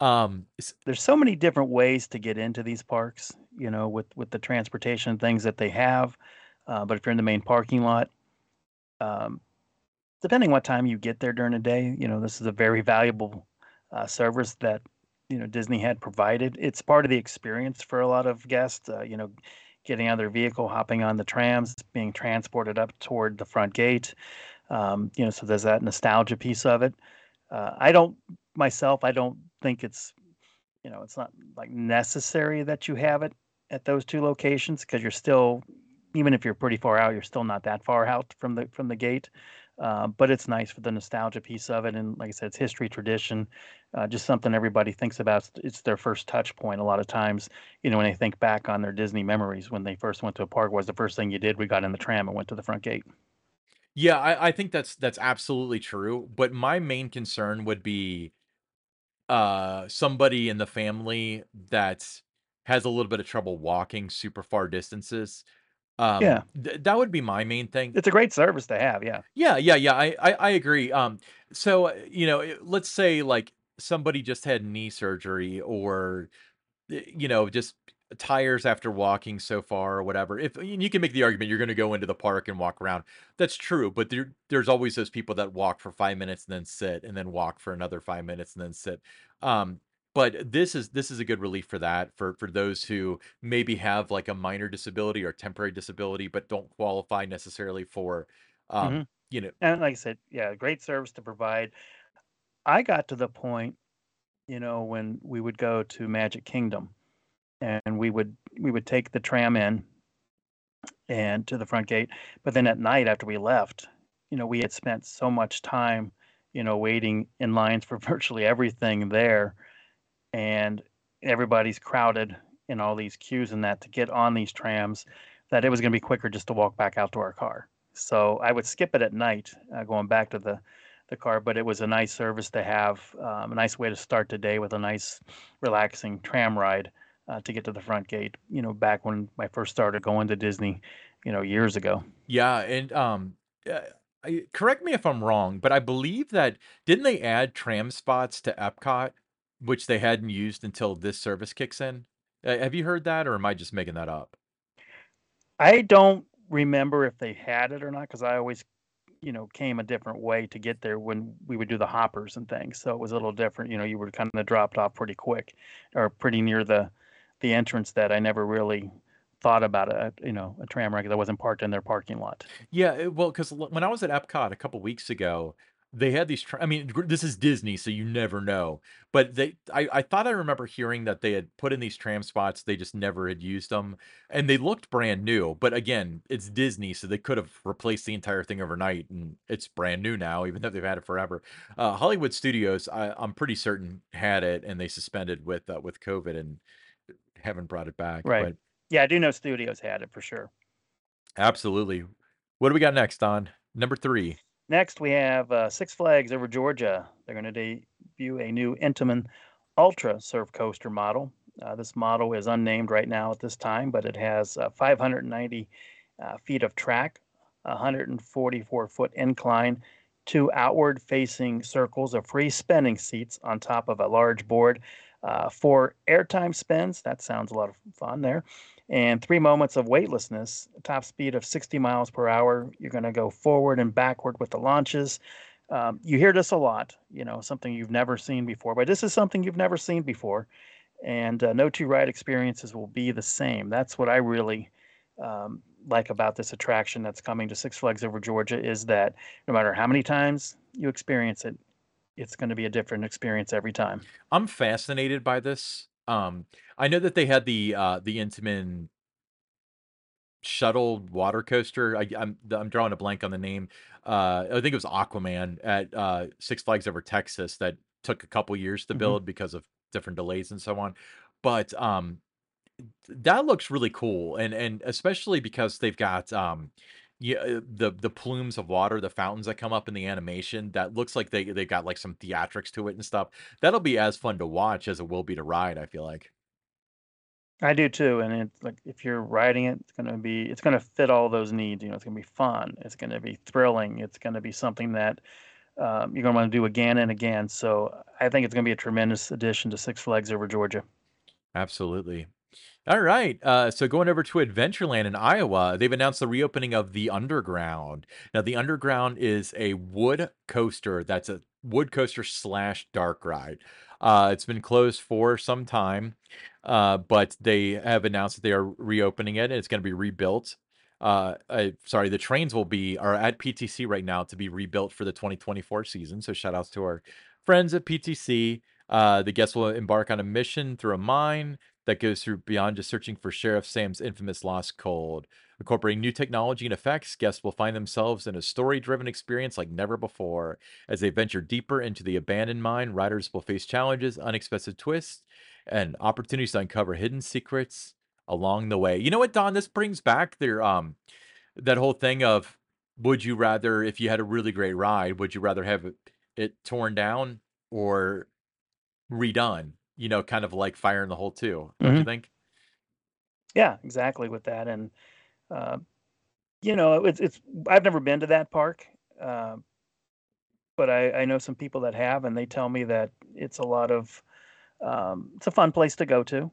Um, there's so many different ways to get into these parks, you know, with with the transportation things that they have, uh, but if you're in the main parking lot, um, depending what time you get there during the day, you know, this is a very valuable, uh, service that, you know, Disney had provided. It's part of the experience for a lot of guests, uh, you know, getting out of their vehicle, hopping on the trams, being transported up toward the front gate, um, you know, so there's that nostalgia piece of it. Uh, I don't myself, I don't think it's you know, it's not like necessary that you have it at those 2 locations because you're still even if you're pretty far out, you're still not that far out from the from the gate. Uh, but it's nice for the nostalgia piece of it, and like I said, it's history, tradition, uh, just something everybody thinks about. It's their first touch point a lot of times, you know, when they think back on their Disney memories when they first went to a park, was the first thing you did? We got in the tram and went to the front gate. Yeah, I I think that's that's absolutely true, but my main concern would be uh, somebody in the family that has a little bit of trouble walking super far distances, um, Yeah, th that would be my main thing. it's a great service to have, yeah. Yeah, yeah, yeah, I I I agree, um, so, uh, you know, eh, let's say, like, somebody just had knee surgery or y- you know, just tires after walking so far or whatever. If you can make the argument you're going to go into the park and walk around. That's true, but there there's always those people that walk for 5 minutes and then sit and then walk for another 5 minutes and then sit. Um but this is this is a good relief for that for for those who maybe have like a minor disability or temporary disability but don't qualify necessarily for um Mhm, you know and like I said, yeah, great service to provide. I got to the point, you know, when we would go to Magic Kingdom and we would we would take the tram in and to the front gate, but then at night after we left, you know, we had spent so much time, you know, waiting in lines for virtually everything there, and everybody's crowded in all these queues and that to get on these trams, that it was gonna be quicker just to walk back out to our car. So I would skip it at night, uh, going back to the the car, but it was a nice service to have, um, a nice way to start the day with a nice relaxing tram ride, uh, to get to the front gate, you know, back when I first started going to Disney, you know, years ago. Yeah, and, um, uh, I correct me if I'm wrong, but I believe that didn't they add tram spots to Epcot, which they hadn't used until this service kicks in? Uh, have you heard that, or am I just making that up? I don't remember if they had it or not because I always, you know, came a different way to get there when we would do the hoppers and things. So it was a little different. You know, you were kind of dropped off pretty quick or pretty near the the entrance that I never really thought about a, you know, a tram 'cause I wasn't parked in their parking lot. Yeah, well, 'cause l when I was at Epcot a couple weeks ago, they had these tra I mean, this is Disney, so you never know, but they I I thought I remember hearing that they had put in these tram spots, they just never had used them, and they looked brand new, but again, it's Disney, so they could have replaced the entire thing overnight, and it's brand new now, even though they've had it forever. Uh, Hollywood Studios, I I'm pretty certain had it, and they suspended with, uh, with COVID and haven't brought it back, Right. but Yeah, I do know studios had it for sure. absolutely. What do we got next, Don? Number 3. Next, we have uh, Six Flags over Georgia. They're going to debut a new Intamin Ultra Surf Coaster model. Uh, this model is unnamed right now at this time, but it has uh, 590 uh, feet of track, 144 foot incline, two outward facing circles of free spinning seats on top of a large board. Uh, four airtime spins. That sounds a lot of fun there. And three moments of weightlessness, top speed of 60 miles per hour. You're going to go forward and backward with the launches. Um, you hear this a lot, you know, something you've never seen before, but this is something you've never seen before. And uh, no two ride experiences will be the same. That's what I really um, like about this attraction that's coming to Six Flags over Georgia is that no matter how many times you experience it, it's going to be a different experience every time. I'm fascinated by this. Um, I know that they had the uh, the Intamin shuttle water coaster. I, I'm I'm drawing a blank on the name. Uh, I think it was Aquaman at uh, Six Flags over Texas that took a couple years to hmm build because of different delays and so on. But um, that looks really cool, and and especially because they've got um, yeah, uh, the the plumes of water, the fountains that come up in the animation. That looks like they they got like some theatrics to it and stuff. That'll be as fun to watch as it will be to ride. I feel like. I do too, and it's like if you're riding it, it's gonna be it's gonna fit all those needs. You know, it's gonna be fun. It's gonna be thrilling. It's gonna be something that um, you're gonna want to do again and again. So I think it's gonna be a tremendous addition to Six Flags over Georgia. Absolutely. All right. Uh, so going over to Adventureland in Iowa, they've announced the reopening of the Underground. Now, the Underground is a wood coaster. That's a wood coaster slash dark ride. Uh, it's been closed for some time, uh, but they have announced that they are reopening it and it's going to be rebuilt. Uh, uh, sorry, the trains will be are at PTC right now to be rebuilt for the 2024 season. So shout outs to our friends at PTC. Uh, the guests will embark on a mission through a mine that goes through beyond just searching for Sheriff Sam's infamous lost cold. Incorporating new technology and effects, guests will find themselves in a story driven experience like never before. As they venture deeper into the abandoned mine, riders will face challenges, unexpected twists, and opportunities to uncover hidden secrets along the way. You know what, Don? This brings back their um that whole thing of would you rather if you had a really great ride, would you rather have it, it torn down or redone? You know, kind of like Fire in the Hole too, don't you hmm think? Yeah, exactly with that. And uh, you know, it's it's I've never been to that park, uh, but I, I know some people that have, and they tell me that it's a lot of um, it's a fun place to go to.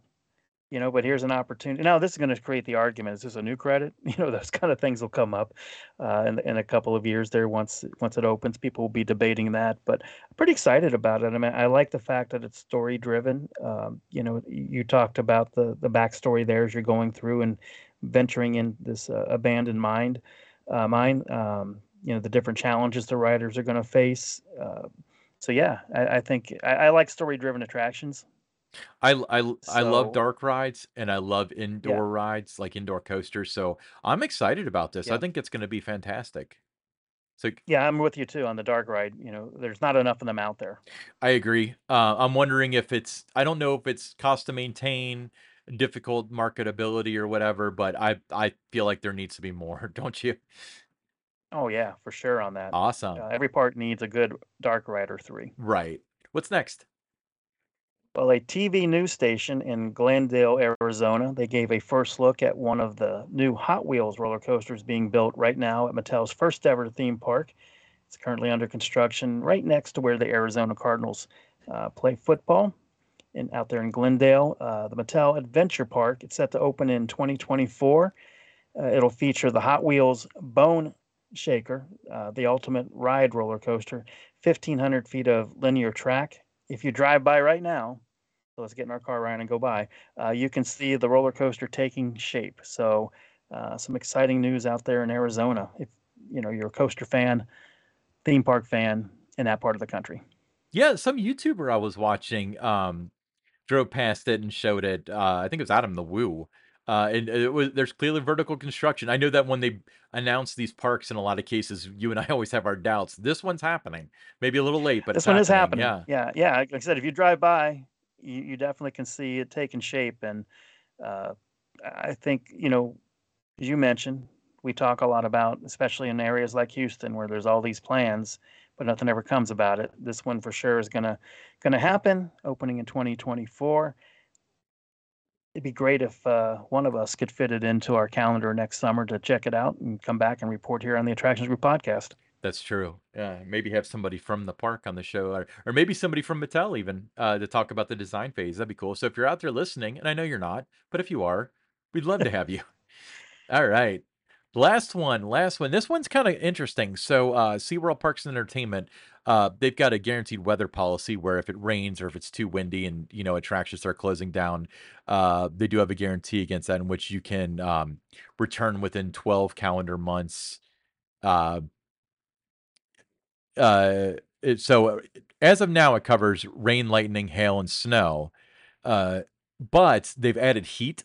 You know, but here's an opportunity. Now, this is going to create the argument: is this a new credit? You know, those kind of things will come up uh, in in a couple of years. There, once once it opens, people will be debating that. But I'm pretty excited about it. I mean, I like the fact that it's story driven. Um, you know, you talked about the the backstory there as you're going through and venturing in this uh, abandoned mine. Uh, mine. Um, you know, the different challenges the riders are going to face. Uh, so yeah, I, I think I, I like story driven attractions. I I I love So dark rides and I love yeah, indoor rides, like indoor coasters. So I'm excited about this. I yeah. think it's going to be fantastic. So Yeah, I'm with you too on the dark ride. You know, there's not enough of them out there. I agree. Uh, I'm wondering if it's I don't know if it's cost to maintain, difficult marketability or whatever, but I I feel like there needs to be more, don't you? Oh yeah, for sure on that. Awesome. Uh, every park needs a good dark ride or three. Right. What's next? Well, a TV news station in Glendale, Arizona, they gave a first look at one of the new Hot Wheels roller coasters being built right now at Mattel's first ever theme park. It's currently under construction right next to where the Arizona Cardinals uh, play football. And out there in Glendale, uh, the Mattel Adventure Park. It's set to open in 2024. Uh, it'll feature the Hot Wheels Bone Shaker, uh, the ultimate ride roller coaster, 1,500 feet of linear track. If you drive by right now, so let's get in our car, Ryan, and go by, uh, you can see the roller coaster taking shape. So, uh, some exciting news out there in Arizona. If you know you're a coaster fan, theme park fan in that part of the country. Yeah, some YouTuber I was watching um drove past it and showed it. Uh, I think it was Adam the Woo. Uh, and it was there's clearly vertical construction. I know that when they announce these parks, in a lot of cases, you and I always have our doubts. This one's happening. Maybe a little late, but it's This one is happening. happening. Yeah. Yeah, yeah. Like I said, if you drive by, you, you definitely can see it taking shape. And uh, I think, you know, as you mentioned, we talk a lot about, especially in areas like Houston, where there's all these plans, but nothing ever comes about it. This one for sure is gonna gonna happen, opening in 2024. It'd be great if uh, one of us could fit it into our calendar next summer to check it out and come back and report here on the Attractions Group podcast. That's true. Yeah, maybe have somebody from the park on the show, or or maybe somebody from Mattel even, uh, to talk about the design phase, that'd be cool. So if you're out there listening, and I know you're not, but if you are, we'd love to have you. Alright. Last one, last one. This one's kinda interesting. So, uh, SeaWorld Parks and Entertainment, uh, they've got a guaranteed weather policy where if it rains or if it's too windy and, you know, attractions start closing down, uh, they do have a guarantee against that in which you can, um, return within 12 calendar months, uh uh, it so, as of now, it covers rain, lightning, hail, and snow, uh, but they've added heat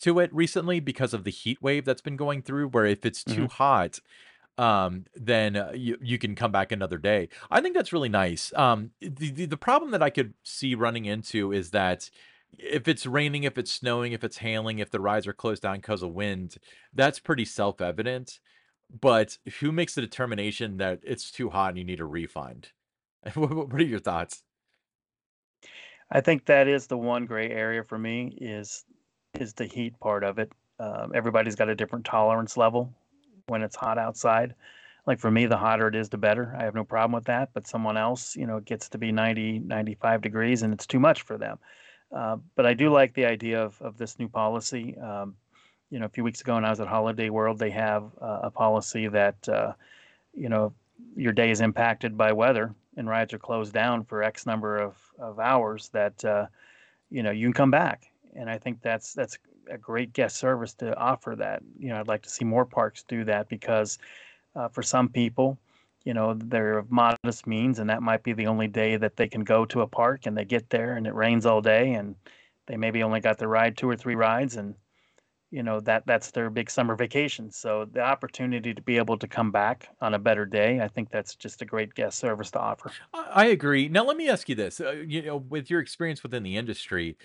to it recently because of the heat wave that's been going through, where if it's too Mhm. hot, um, then, uh, you you can come back another day. I think that's really nice. Um, the the the problem that I could see running into is that if it's raining, if it's snowing, if it's hailing, if the rides are closed down because of wind, that's pretty self-evident, but who makes the determination that it's too hot and you need a refund? What what are your thoughts? I think that is the one gray area for me is is the heat part of it. Um, everybody's got a different tolerance level when it's hot outside. Like, for me, the hotter it is, the better. I have no problem with that, but someone else, you know, it gets to be 90, 95 degrees, and it's too much for them. Uh, but I do like the idea of of this new policy. Um, you know, a few weeks ago when I was at Holiday World, they have a a policy that, uh, you know, your day is impacted by weather and rides are closed down for X number of of hours that, uh, you know, you can come back, and I think that's that's a great guest service to offer that. You know, I'd like to see more parks do that because, uh, for some people, you know, they're of modest means, and that might be the only day that they can go to a park, and they get there, and it rains all day, and they maybe only got to ride 2 or 3 rides, and, you know, that that's their big summer vacation. So, the opportunity to be able to come back on a better day, I think that's just a great guest service to offer. I I agree. Now let me ask you this, uh, you know, with your experience within the industry,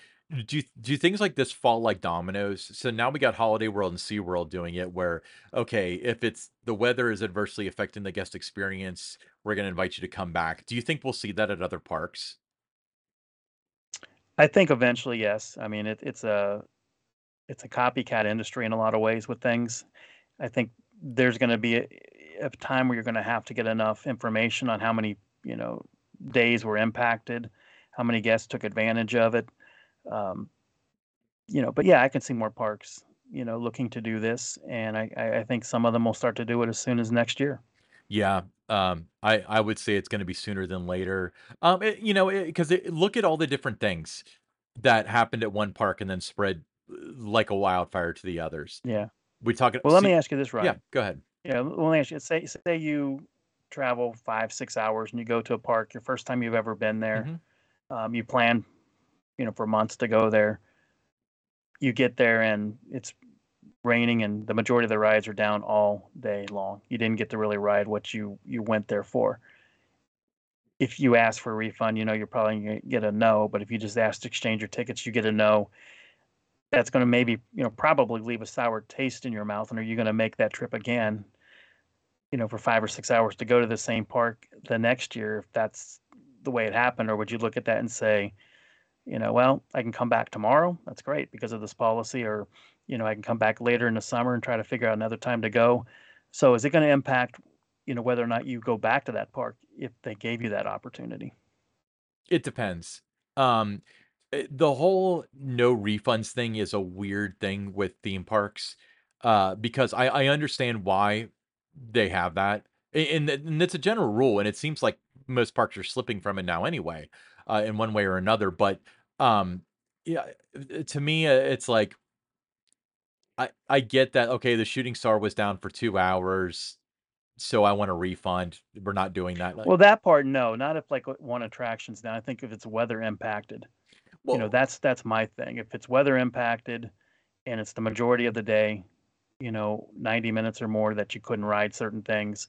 do do things like this fall like dominoes? So now we got Holiday World and SeaWorld doing it where, okay, if it's the weather is adversely affecting the guest experience, we're gonna invite you to come back. Do you think we'll see that at other parks? I think eventually, yes. I mean, it it's a it's a copycat industry in a lot of ways with things. I think there's gonna be a a time where you're gonna have to get enough information on how many, you know, days were impacted, how many guests took advantage of it, um, you know, but yeah, I can see more parks, you know, looking to do this, and I I think some of them will start to do it as soon as next year. Yeah, um, I I would say it's gonna be sooner than later. Um, it you know, because look at all the different things that happened at one park and then spread like a wildfire to the others. Yeah. We talking Well, let me ask you this, right? Yeah, go ahead. Yeah, let me ask you, say say you travel 5, 6 hours and you go to a park, your first time you've ever been there, Mhm. um, you plan, you know, for months to go there. You get there and it's raining and the majority of the rides are down all day long. You didn't get to really ride what you you went there for. If you ask for a refund, you know, you're probably gonna get a no, but if you just ask to exchange your tickets, you get a no. That's gonna maybe, you know, probably leave a sour taste in your mouth, and are you gonna make that trip again, you know, for 5 or 6 hours to go to the same park the next year if that's the way it happened, or would you look at that and say, you know, "Well, I can come back tomorrow, that's great because of this policy," or, you know, "I can come back later in the summer and try to figure out another time to go." So, is it gonna impact, you know, whether or not you go back to that park if they gave you that opportunity? It depends. Um, eh, the whole no refunds thing is a weird thing with theme parks, uh, because I I understand why they have that, and and it's a general rule, and it seems like most parks are slipping from it now anyway, uh, in one way or another, but, um, yeah, to me, uh, it's like I I get that, okay, the shooting star was down for 2 hours, so I want a refund. We're not doing that, like Well, that part, no, not if, like, one attraction's down, I think if it's weather impacted. You know, that's that's my thing. If it's weather impacted and it's the majority of the day, you know, 90 minutes or more that you couldn't ride certain things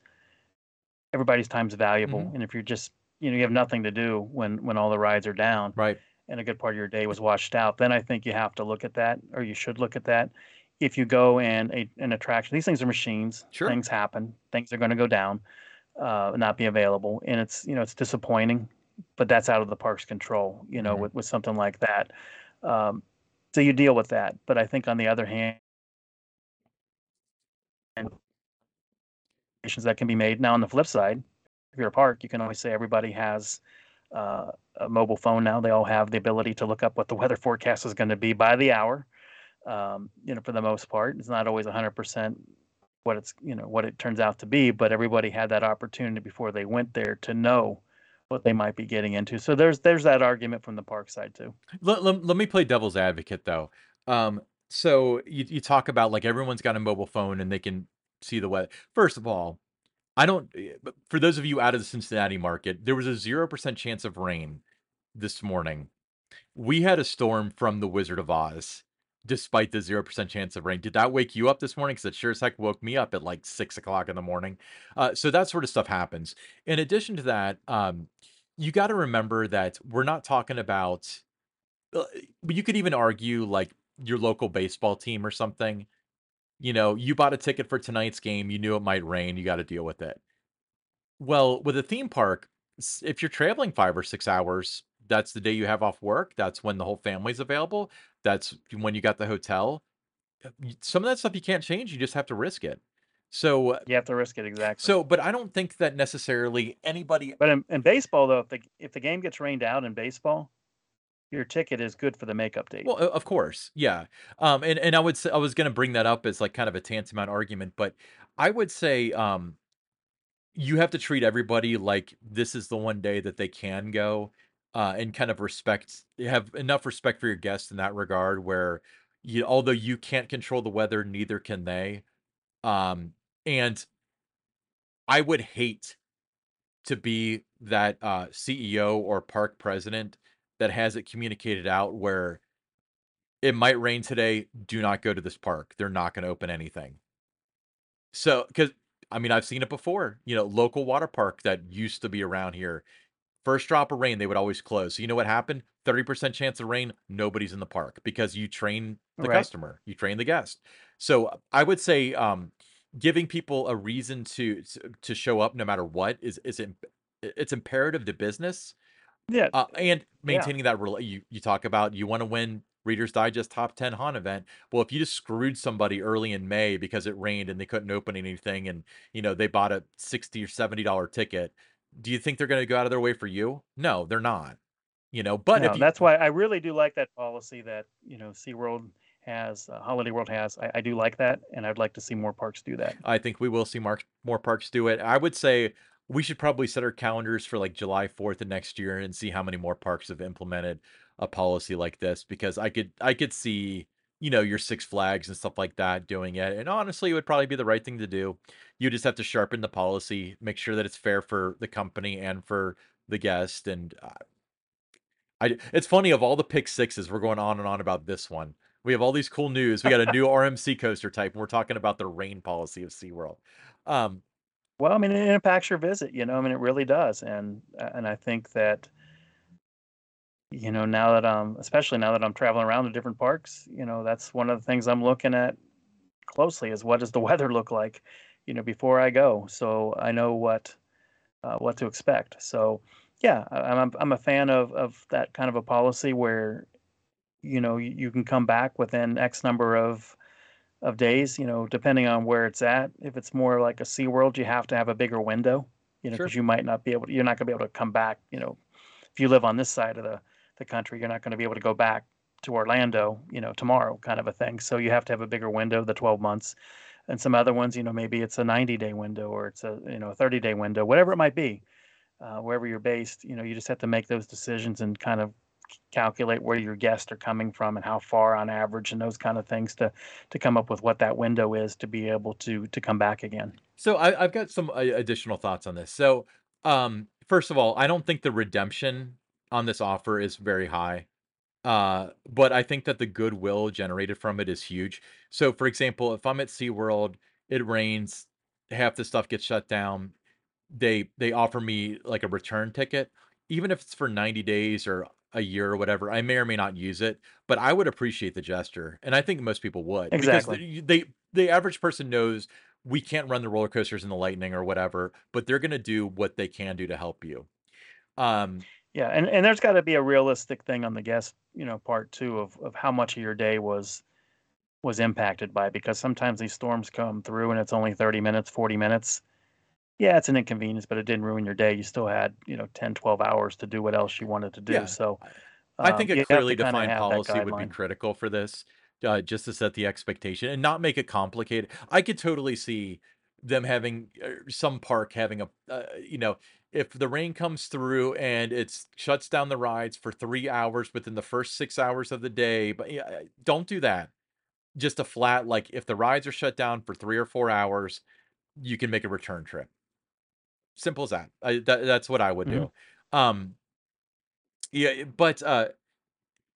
everybody's time's valuable, Mhm. and if you're just you know, you have nothing to do when when all the rides are down Right. and a good part of your day was washed out, then I think you have to look at that, or you should look at that. If you go and a an attraction these things are machines, Sure. things happen, things are gonna go down, uh, not be available, and it's you know, it's disappointing, but that's out of the park's control, you know, Mhm. with with something like that. Um, so you deal with that, but I think on the other hand and that can be made. Now, on the flip side, if you're a park, you can always say everybody has uh, a mobile phone now. They all have the ability to look up what the weather forecast is going to be by the hour. Um, you know, for the most part, it's not always 100% what it's you know what it turns out to be, but everybody had that opportunity before they went there to know what they might be getting into. So there's there's that argument from the park side too. Let, let, let me play devil's advocate though. Um, so you, you talk about like everyone's got a mobile phone and they can see the weather. First of all, I don't. eh, For those of you out of the Cincinnati market, there was a zero percent chance of rain this morning. We had a storm from the Wizard of Oz, despite the zero percent chance of rain. Did that wake you up this morning? Because it sure as heck woke me up at like six o'clock in the morning. Uh, so that sort of stuff happens. In addition to that, um, you got to remember that we're not talking about. uh, you could even argue like your local baseball team or something. You know, you bought a ticket for tonight's game. You knew it might rain. You got to deal with it. Well, with a theme park, if you're traveling five or six hours, that's the day you have off work. That's when the whole family's available. That's when you got the hotel. Uh, Some of that stuff you can't change. You just have to risk it. So, uh, You have to risk it exactly. so, but I don't think that necessarily anybody. But in, in baseball, though, if the if the game gets rained out in baseball, your ticket is good for the makeup date. Well, of course, yeah. Um, and and I would say I was going to bring that up as like kind of a tantamount argument, but I would say um you have to treat everybody like this is the one day that they can go uh, and kind of respect have enough respect for your guests in that regard where you although you can't control the weather neither can they um and i would hate to be that uh ceo or park president that has it communicated out where it might rain today do not go to this park they're not going to open anything so because i mean i've seen it before you know local water park that used to be around here First drop of rain, they would always close. So you know what happened? 30% chance of rain, nobody's in the park because you train the Right. customer, you train the guest. So uh, I would say um, giving people a reason to to show up no matter what is is it's imperative to business Yeah. uh, and Yeah. maintaining that rela- you you talk about you want to win Reader's Digest top 10 haunt event. Well, if you just screwed somebody early in May because it rained and they couldn't open anything and you know they bought a 60 or 70 dollar ticket, do you think they're going to go out of their way for you? No, they're not. You know, but No, if you that's why I really do like that policy that you know SeaWorld has, uh, Holiday World has. I, I do like that, and I'd like to see more parks do that. I think we will see mark, more parks do it. I would say we should probably set our calendars for like July 4th of next year and see how many more parks have implemented a policy like this because I could I could see, you know, your Six Flags and stuff like that doing it. And honestly, it would probably be the right thing to do. You just have to sharpen the policy, make sure that it's fair for the company and for the guest and uh, I it's funny of all the pick sixes we're going on and on about this one. We have all these cool news. We got a new RMC coaster type and we're talking about the rain policy of SeaWorld. Um Well, I mean, it impacts your visit. You know, I mean, it really does, and uh, and I think that you know now that I'm, especially now that I'm traveling around to different parks, you know, that's one of the things I'm looking at closely is what does the weather look like, you know, before I go, so I know what uh, what to expect. So, yeah, I'm I'm a fan of of that kind of a policy where you know you can come back within X number of of days, you know, depending on where it's at. If it's more like a Sea World, you have to have a bigger window, you know, Sure. because you might not be able to, you're not going to be able to come back, you know, if you live on this side of the, the country, you're not going to be able to go back to Orlando, you know, tomorrow kind of a thing. So you have to have a bigger window, the 12 months. And some other ones, you know, maybe it's a 90 day window or it's a, you know, a 30 day window, whatever it might be, uh, wherever you're based, you know, you just have to make those decisions and kind of calculate where your guests are coming from and how far on average and those kind of things to to come up with what that window is to be able to to come back again. So I, I've got some uh, additional thoughts on this. So, um, first of all, I don't think the redemption on this offer is very high, uh, but I think that the goodwill generated from it is huge. So, for example, if I'm at SeaWorld, it rains, half the stuff gets shut down. They they offer me like a return ticket, even if it's for 90 days or a year or whatever. I may or may not use it, but I would appreciate the gesture, and I think most people would because Exactly. the, they the average person knows we can't run the roller coasters in the lightning or whatever, but they're gonna do what they can do to help you. Um, Yeah, and and there's got to be a realistic thing on the guest, you know, part too of of how much of your day was was impacted by because sometimes these storms come through and it's only 30 minutes, 40 minutes, yeah, it's an inconvenience, but it didn't ruin your day. You still had, you know, 10, 12 hours to do what else you wanted to do. Yeah. So, I I think um, a you have to clearly defined policy would be critical for this, uh, just to set the expectation and not make it complicated. I could totally see them having er, some park having a, uh, you know, if the rain comes through and it shuts down the rides for 3 hours within the first 6 hours of the day, but yeah, uh, don't do that. Just a flat, like, if the rides are shut down for 3 or 4 hours, you can make a return trip. Simple as that. I that that's what I would Mhm. do. Um, yeah, but, uh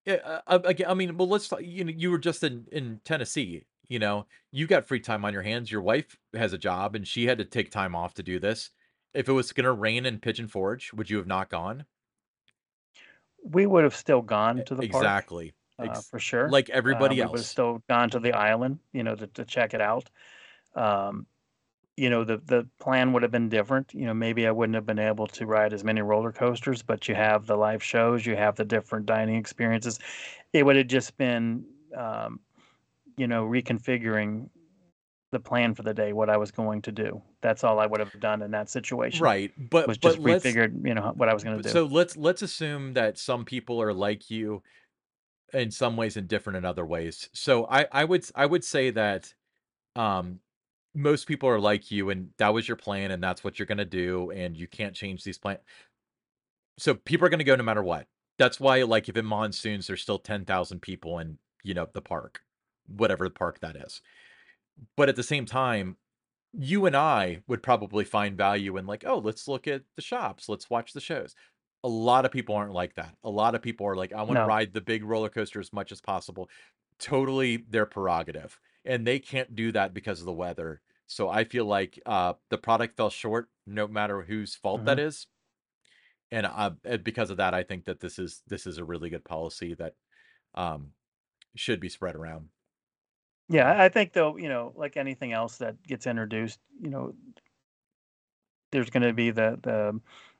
Yeah, uh, uh, again, I mean, well, let's you know, you were just in in Tennessee, you know, you got free time on your hands. Your wife has a job and she had to take time off to do this. If it was going to rain in Pigeon Forge, would you have not gone? We would have still gone to the park, Exactly. uh, for sure. like Uh, everybody we would have still gone to the island, you know, to, to check it out. Um, you know, the the plan would have been different. You know, maybe I wouldn't have been able to ride as many roller coasters, but you have the live shows, you have the different dining experiences. It would have just been, um, you know, reconfiguring the plan for the day, what I was going to do. That's all I would have done in that situation Right. was But just but refigured, you know, what I was going to do. so let's let's assume that some people are like you in some ways and different in other ways. So I I would I would say that um most people are like you and that was your plan and that's what you're going to do and you can't change these plans So people are gonna go no matter what. That's why, like, if it monsoons, there's still 10,000 people in, you know, the park, whatever the park that is. But at the same time, you and I would probably find value in like, "Oh, let's look at the shops, let's watch the shows." A lot of people aren't like that. A lot of people are like, "I wanna No. ride the big roller coaster as much as possible." Totally their prerogative, and they can't do that because of the weather. So I feel like, uh, the product fell short no matter whose fault Mhm. that is. And, uh, because of that, I think that this is this is a really good policy that, um, should be spread around. Yeah, Um, I I think though, you know, like anything else that gets introduced, you know, there's going to be the the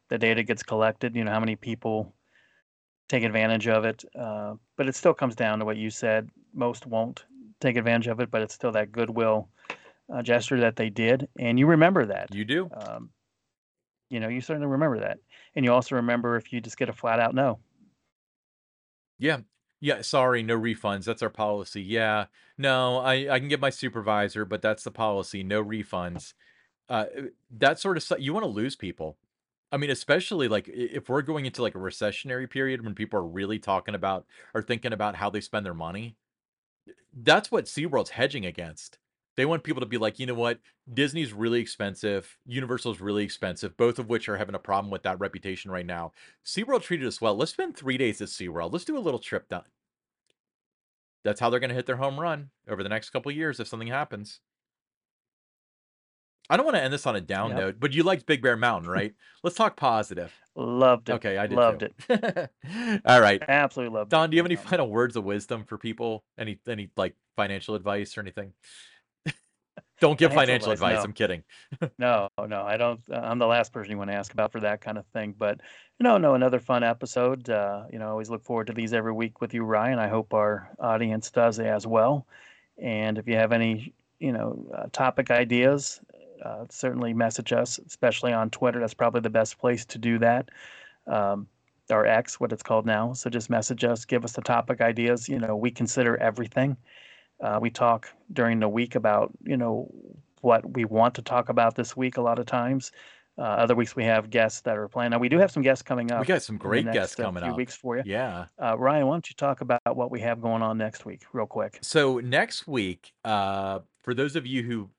the data gets collected. You know, how many people take advantage of it. Uh, but it still comes down to what you said. Most won't take advantage of it, but it's still that goodwill uh, gesture that they did, and you remember that. you do? Um, you know, you certainly remember that, and you also remember if you just get a flat out no. Yeah. Yeah, sorry, no refunds. That's our policy. Yeah. No, I I can get my supervisor, but that's the policy, no refunds. Uh, that sort of stuff you wanna lose people. I mean, especially, like, if we're going into, like, a recessionary period when people are really talking about or thinking about how they spend their money, That's what SeaWorld's hedging against. They want people to be like, "You know what? Disney's really expensive, Universal's really expensive, both of which are having a problem with that reputation right now. SeaWorld treated us well. Let's spend 3 days at SeaWorld. Let's do a little trip down." That's how they're gonna hit their home run over the next couple years if something happens. I don't wanna end this on a down Yep, note, but you liked Big Bear Mountain, right? Let's talk positive. loved it, Okay, I did loved too. it, All right. absolutely loved it. Don, do you have any final words of wisdom for people? Any any, like, financial advice or anything? Don't give Financial financial advice, no. I'm kidding. No, no, I don't. Uh, I'm the last person you want to ask about for that kind of thing. But no, no, another fun episode. Uh, you know, I always look forward to these every week with you, Ryan. I hope our audience does as well. And if you have any, you know, uh, topic ideas, uh, certainly message us, especially on Twitter. That's probably the best place to do that. Um, or X, what it's called now. So just message us, give us the topic ideas. You know, we consider everything. Uh, we talk during the week about, you know, what we want to talk about this week a lot of times. Uh, other weeks we have guests that are playing. Now we do have some guests coming up. We got some great guests next uh, coming few up. weeks for you. Yeah. Uh, Ryan, why don't you talk about what we have going on next week, real quick? So next week, uh, for those of you who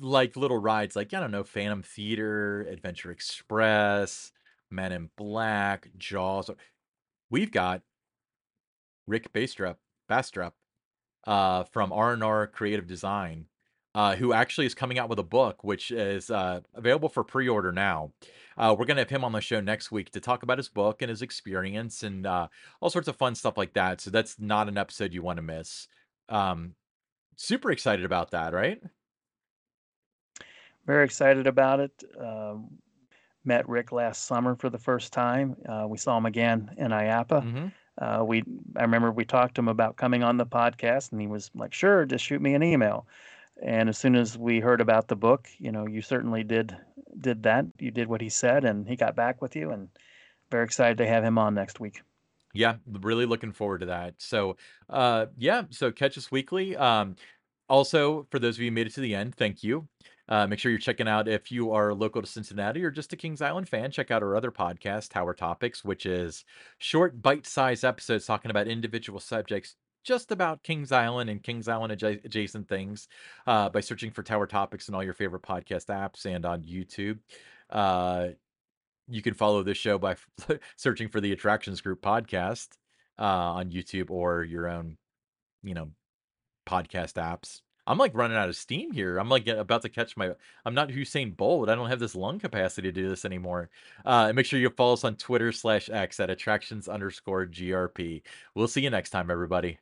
like little rides like, I don't know, Phantom Theater, Adventure Express, Men in Black, Jaws, we've got Rick Bastrup, Bastrup uh, from R&R Creative Design, uh, who actually is coming out with a book, which is uh, available for pre-order now. Uh, we're gonna have him on the show next week to talk about his book and his experience and uh, all sorts of fun stuff like that. So that's not an episode you want to miss. Um, super excited about that, right? Very excited about it. Um, met Rick last summer for the first time. Uh, we saw him again in IAAPA. hmm Uh, we I remember we talked to him about coming on the podcast, and he was like, "Sure, just shoot me an email." And as soon as we heard about the book, you know, you certainly did did that. You did what he said, and he got back with you, and very excited to have him on next week. Yeah, really looking forward to that. So, uh, yeah, so catch us weekly. Um, also, for those of you who made it to the end, thank you. Uh, make sure you're checking out if you are local to Cincinnati or just a Kings Island fan, check out our other podcast, Tower Topics, which is short, bite-sized episodes talking about individual subjects just about Kings Island and Kings Island adja- adjacent things uh, by searching for Tower Topics in all your favorite podcast apps and on YouTube. Uh, you can follow this show by searching for the Attractions Group podcast uh, on YouTube or your own, you know, podcast apps. I'm like running out of steam here. I'm like about to catch my. I'm not Usain Bolt. I don't have this lung capacity to do this anymore. Uh, and make sure you follow us on Twitter slash X at attractions underscore GRP. We'll see you next time, everybody.